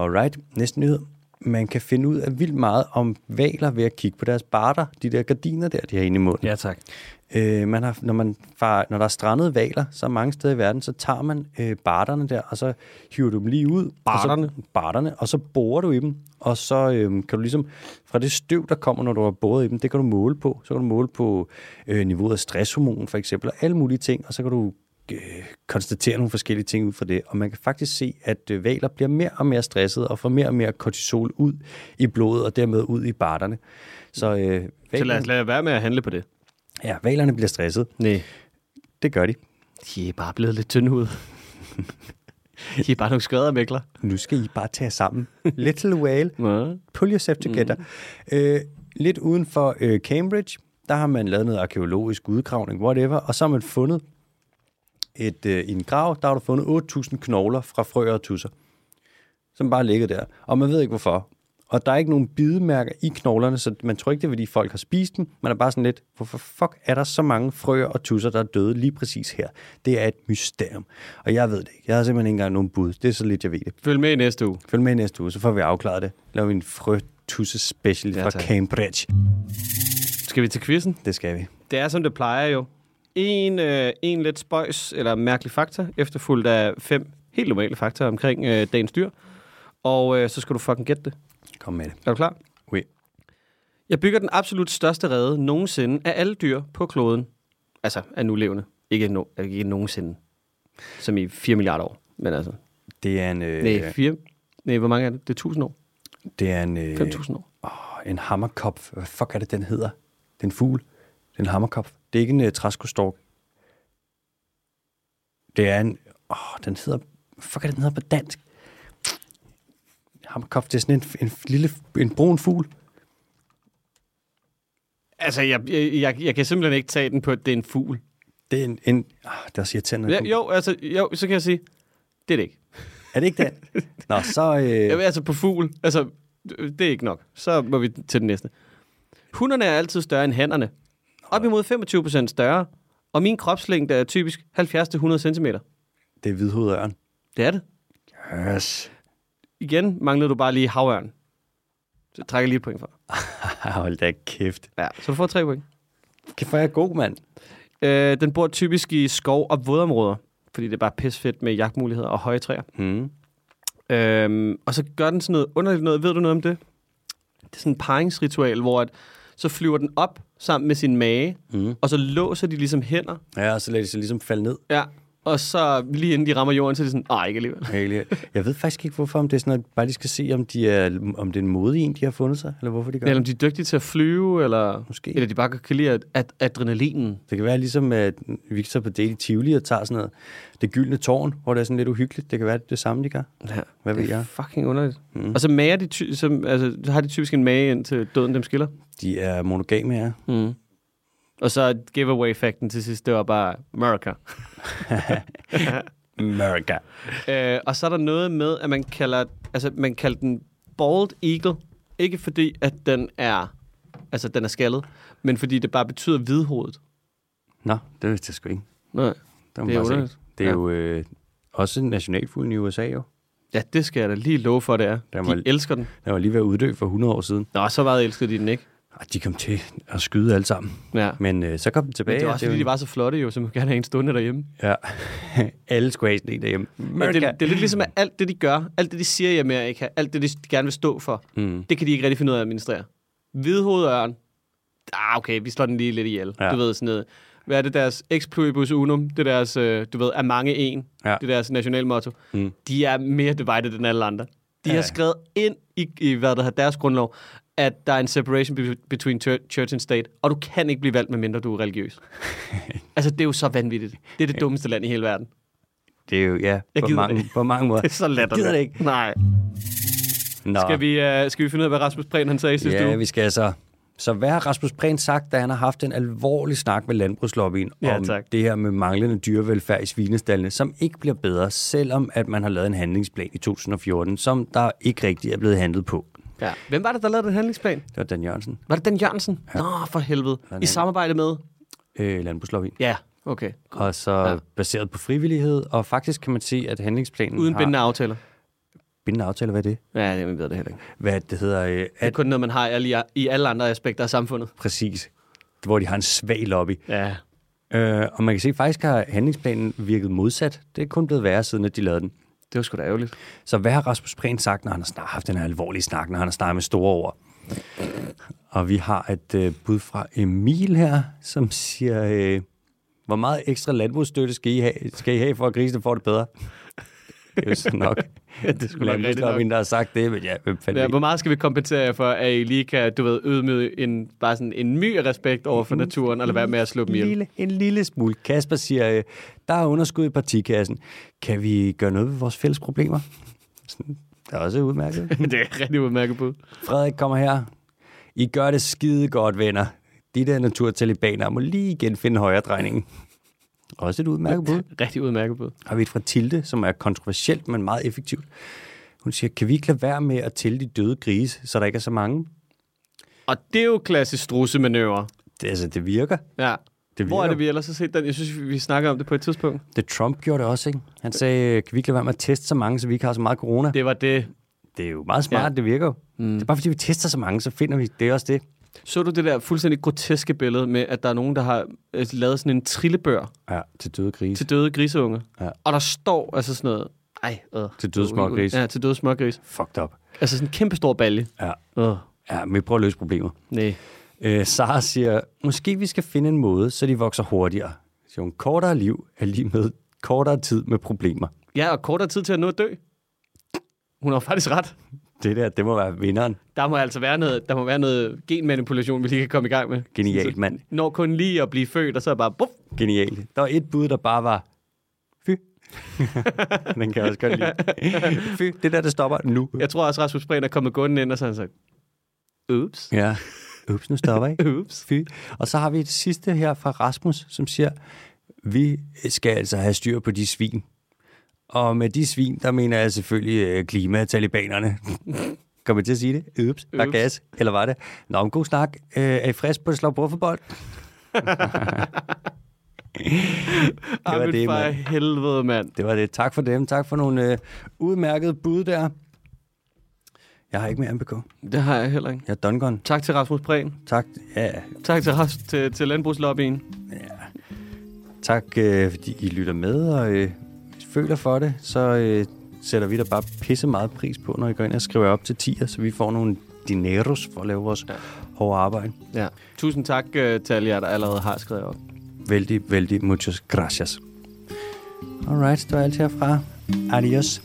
Alright, næste nyhed. Man kan finde ud af vildt meget om valer ved at kigge på deres barter, de der gardiner der, de har inde i munden. Ja, tak. Øh, man har, når, man far, når der er strandet valer, så mange steder i verden, så tager man øh, barterne der, og så hiver du dem lige ud. Barterne? Og så, barterne, og så borer du i dem, og så øh, kan du ligesom, fra det støv, der kommer, når du har boret i dem, det kan du måle på. Så kan du måle på øh, niveauet af stresshormon, for eksempel, og alle mulige ting, og så kan du øh, konstatere nogle forskellige ting ud fra det. Og man kan faktisk se, at øh, valer bliver mere og mere stresset, og får mere og mere kortisol ud i blodet, og dermed ud i barterne. Så, øh, Så lad os lade være med at handle på det. Ja, valerne bliver stresset. Nej. Det gør de. De er bare blevet lidt tyndhudet. De er bare nogle skvadermækler. Nu skal I bare tage sammen. Little whale, pull yourself together. Mm. Øh, lidt uden for øh, Cambridge, der har man lavet noget arkeologisk udgravning, whatever, og så har man fundet et, øh, en grav, der har du fundet 8.000 knogler fra frøer og tusser, som bare ligger der. Og man ved ikke hvorfor. Og der er ikke nogen bidemærker i knoglerne, så man tror ikke, det er, fordi folk har spist dem. Man er bare sådan lidt, hvorfor fuck er der så mange frøer og tusser, der er døde lige præcis her? Det er et mysterium. Og jeg ved det ikke. Jeg har simpelthen ikke engang nogen bud. Det er så lidt, jeg ved det. Følg med i næste uge. Følg med i næste uge, så får vi afklaret det. Laver vi en frøtusse special Ja, fra. Cambridge. Skal vi til quizzen? Det skal vi. Det er, som det plejer jo. En, øh, en lidt spøjs eller mærkelig fakta, efterfulgt af fem helt normale fakta omkring øh, dagens dyr. Og øh, så skal du fucking gætte det. Kom med det. Er du klar? Oui. Jeg bygger den absolut største rede nogensinde af alle dyr på kloden. Altså af nulevende. Ikke, no, ikke nogensinde. Som i 4 milliarder år. Men altså, Det er en, øh, nej, 4, nej, hvor mange er det? Det er 1000 år. det er en, øh, 5.000 år. åh, en hammerkopf. Hvad fuck er det, den hedder? Det er en fugl. Det er en hammerkopf. Det er ikke en uh, træskostork. Det er en... Åh, den hedder... Hvad fuck er det, den hedder på dansk? Hammerkopf, det er sådan en, en lille... En brun fugl. Altså, jeg, jeg, jeg, kan simpelthen ikke tage den på, at det er en fugl. Det er en... en ah, det er også irriterende. Ja, jo, altså, jo, så kan jeg sige, Det er det ikke. Er det ikke den? Nå, så... Øh, vil altså på fugl. Altså, det er ikke nok. Så må vi til den næste. Hunderne er altid større end hannerne. Op imod 25 procent større. Og min kropslængde er typisk 70-100 cm. det er hvidhovedøren. Det er det. Yes. Igen manglede du bare lige havørn. Så trækker jeg lige et point for. Hold da kæft. Ja, så du får tre point. Kæft, hvor er jeg god, mand. Øh, den bor typisk i skov- og vådområder, fordi det er bare pisfedt med jagtmuligheder og høje træer. Mm. Øhm, og så gør den sådan noget underligt noget. Ved du noget om det? Det er sådan en paringsritual, hvor at, så flyver den op sammen med sin mage, Mm. og så låser de ligesom hænder. Ja, og så lader de sig ligesom falde ned. Ja. Og så lige inden de rammer jorden, så er de sådan, nej, ikke alligevel. Jeg ved faktisk ikke, hvorfor, om det er sådan, at bare de skal se, om, de er, om det er en modig en, de har fundet sig, eller hvorfor de gør Eller det. om de er dygtige til at flyve, eller, Måske. eller de bare kan lide ad- adrenalinen. Det kan være ligesom, at vi så på i Tivoli og tager sådan noget, det gyldne tårn, hvor det er sådan lidt uhyggeligt. Det kan være det, det samme, de gør. Ja, Hvad ved det er jeg? fucking underligt. Mm. Og så, mager de ty- så, altså, så har de typisk en mage ind til døden dem skiller. De er monogame her. Mm. Og så giveaway-fakten til sidst, det var bare America. America. Øh, og så er der noget med, at man kalder, altså, man kalder den bald eagle. Ikke fordi, at den er, altså, den er skaldet, men fordi det bare betyder hvidhovedet. Nå, det vidste jeg sgu ikke. Nej. Det, Det er underligt. det er Ja. jo øh, også nationalfuglen i USA, jo. Ja, det skal jeg da lige love for, det er. Den var- De elsker den. Der var lige ved at uddø for 100 år siden. Nå, så meget elskede de den ikke. Og de kom til at skyde alle sammen. Ja. Men øh, så kom den tilbage. Men det var og også, fordi jo- de var så flotte jo, så man gerne have en stående derhjemme. Ja. alle skulle have sådan en derhjemme. America. det, det, er lidt ligesom, at alt det, de gør, alt det, de siger i Amerika, alt det, de gerne vil stå for, Mm. det kan de ikke rigtig finde ud af at administrere. Hvidhovedøren, ah, okay, vi slår den lige lidt ihjel. Ja. Du ved, sådan noget. Hvad er det deres ex pluribus unum? Det er deres, øh, du ved, er mange en. Ja. Det er deres nationalmotto. Mm. De er mere divided end alle andre. De Ja. ja. har skrevet ind i, i, hvad der har deres grundlov, at der er en separation be- between church, and state, og du kan ikke blive valgt, medmindre du er religiøs. altså, det er jo så vanvittigt. Det er det dummeste land i hele verden. Det er jo, ja, Jeg på mange, det på mange måder. Det er så latterligt. Gider det ikke? Nej. Nå. Skal vi, uh, skal vi finde ud af, hvad Rasmus Prehn han sagde sidste Ja, uge? vi skal altså... Så hvad har Rasmus Prehn sagt, da han har haft en alvorlig snak med landbrugslobbyen Ja, om tak. det her med manglende dyrevelfærd i svinestallene, som ikke bliver bedre, selvom at man har lavet en handlingsplan i 2014, som der ikke rigtig er blevet handlet på. Ja. Hvem var det, der lavede den handlingsplan? Det var Dan Jørgensen, Var det Dan Jørgensen? Ja. Nå, for helvede. I samarbejde med? øh, landbrugslobbyen. Ja, okay. Og så Ja. baseret på frivillighed, og faktisk kan man se, at handlingsplanen Uden har bindende aftaler. Bindende aftaler. Hvad er det? Ja, det ved det heller ikke. Hvad det hedder? Øh, Det er at, kun noget, man har i alle, i alle andre aspekter af samfundet. præcis. Hvor de har en svag lobby. Ja. Øh, og man kan se, at faktisk har handlingsplanen virket modsat. Det er kun blevet værre, siden at de lavede den. Det var sgu da ærgerligt. Så hvad har Rasmus Prehn sagt, når han har snart haft den her alvorlige snak, når han har snakket med store ord? Og vi har et øh, bud fra Emil her, som siger, øh, hvor meget ekstra landbrugsstøtte skal I have, skal I have for at grisene får det bedre? Det er jo så nok Ja, det skulle nok rigtigt nok. der har sagt det, men ja, hvem fanden Ja, hvor meget skal vi kompensere jer for, at I lige kan, du ved, ydmyge en, bare sådan en my respekt over for naturen, eller være med at slå dem en ihjel? lille, en lille smule. Kasper siger, øh, der er underskud i partikassen. Kan vi gøre noget ved vores fælles problemer? Det er også udmærket. det er rigtig udmærket bud. Frederik kommer her. I gør det skide godt, venner. De der naturtalibaner må lige igen finde højre drejningen. Også et udmærket bud. Rigtig udmærket bud. Har vi et fra Tilde, som er kontroversielt, men meget effektivt. Hun siger, kan vi ikke lade være med at tælle de døde grise, så der ikke er så mange? Og det er jo klassisk strussemanøvre. Det, altså, det virker. Ja. Det Hvor er virker. det, vi ellers har set den? Jeg synes, vi snakker om det på et tidspunkt. Det Trump gjorde det også, ikke? Han sagde, kan vi ikke lade være med at teste så mange, så vi ikke har så meget corona? Det var det. Det er jo meget smart, ja. det virker jo. Mm. Det er bare fordi, vi tester så mange, så finder vi, det er også det. Så du det der fuldstændig groteske billede med, at der er nogen, der har øh, lavet sådan en trillebør Ja, til døde grise. til døde griseunger? Ja. Og der står altså sådan noget... Ej, øh, Til døde smågrise. Ja, til døde smågris. Fucked up. Altså sådan en kæmpe stor balje. Ja. Øh, Ja, men vi prøver at løse problemer. nej. Øh, Sara siger, måske vi skal finde en måde, så de vokser hurtigere. Så en kortere liv er lige med kortere tid med problemer. Ja, og kortere tid til at nå at dø. Hun har faktisk ret. Det der, det må være vinderen. Der må altså være noget, der må være noget genmanipulation, vi lige kan komme i gang med. Genialt, mand. Når kun lige at blive født, og så er bare... Buff, Genialt. Der var et bud, der bare var, fy. Den kan jeg også godt lide. Fy, det der, det stopper nu. jeg tror også, Rasmus Prehn er kommet gående ind, og så har han sagt... Ups. Ja. Ups, nu stopper jeg. Ups. Fy. Og så har vi det sidste her fra Rasmus, som siger, vi skal altså have styr på de svin. Og med de svin, der mener jeg selvfølgelig øh, klimatalibanerne. Kom jeg til at sige det? Ups, der er gas. Eller var det? Nå, en god snak. Øh, er I frisk på at slå bordfodbold? det var det, mand. helvede, mand. Det var det. Tak for dem. Tak for nogle øh, udmærkede bud der. Jeg har ikke mere MBK. Det har jeg heller ikke. Jeg er Dungon. Tak til Rasmus Prehn. Tak. Ja, Tak til, Ras- til, til Landbrugslobbyen. tak øh, fordi I lytter med og øh, føler for det. Så øh, sætter vi da bare pisse meget pris på, når I går ind og skriver op til 10'er, så vi får nogle dineros for at lave vores ja. Hårde arbejde. Ja. Tusind tak uh, til alle jer, der allerede har skrevet op. Vældig, vældig muchas gracias. Alright, det var alt herfra. Adios.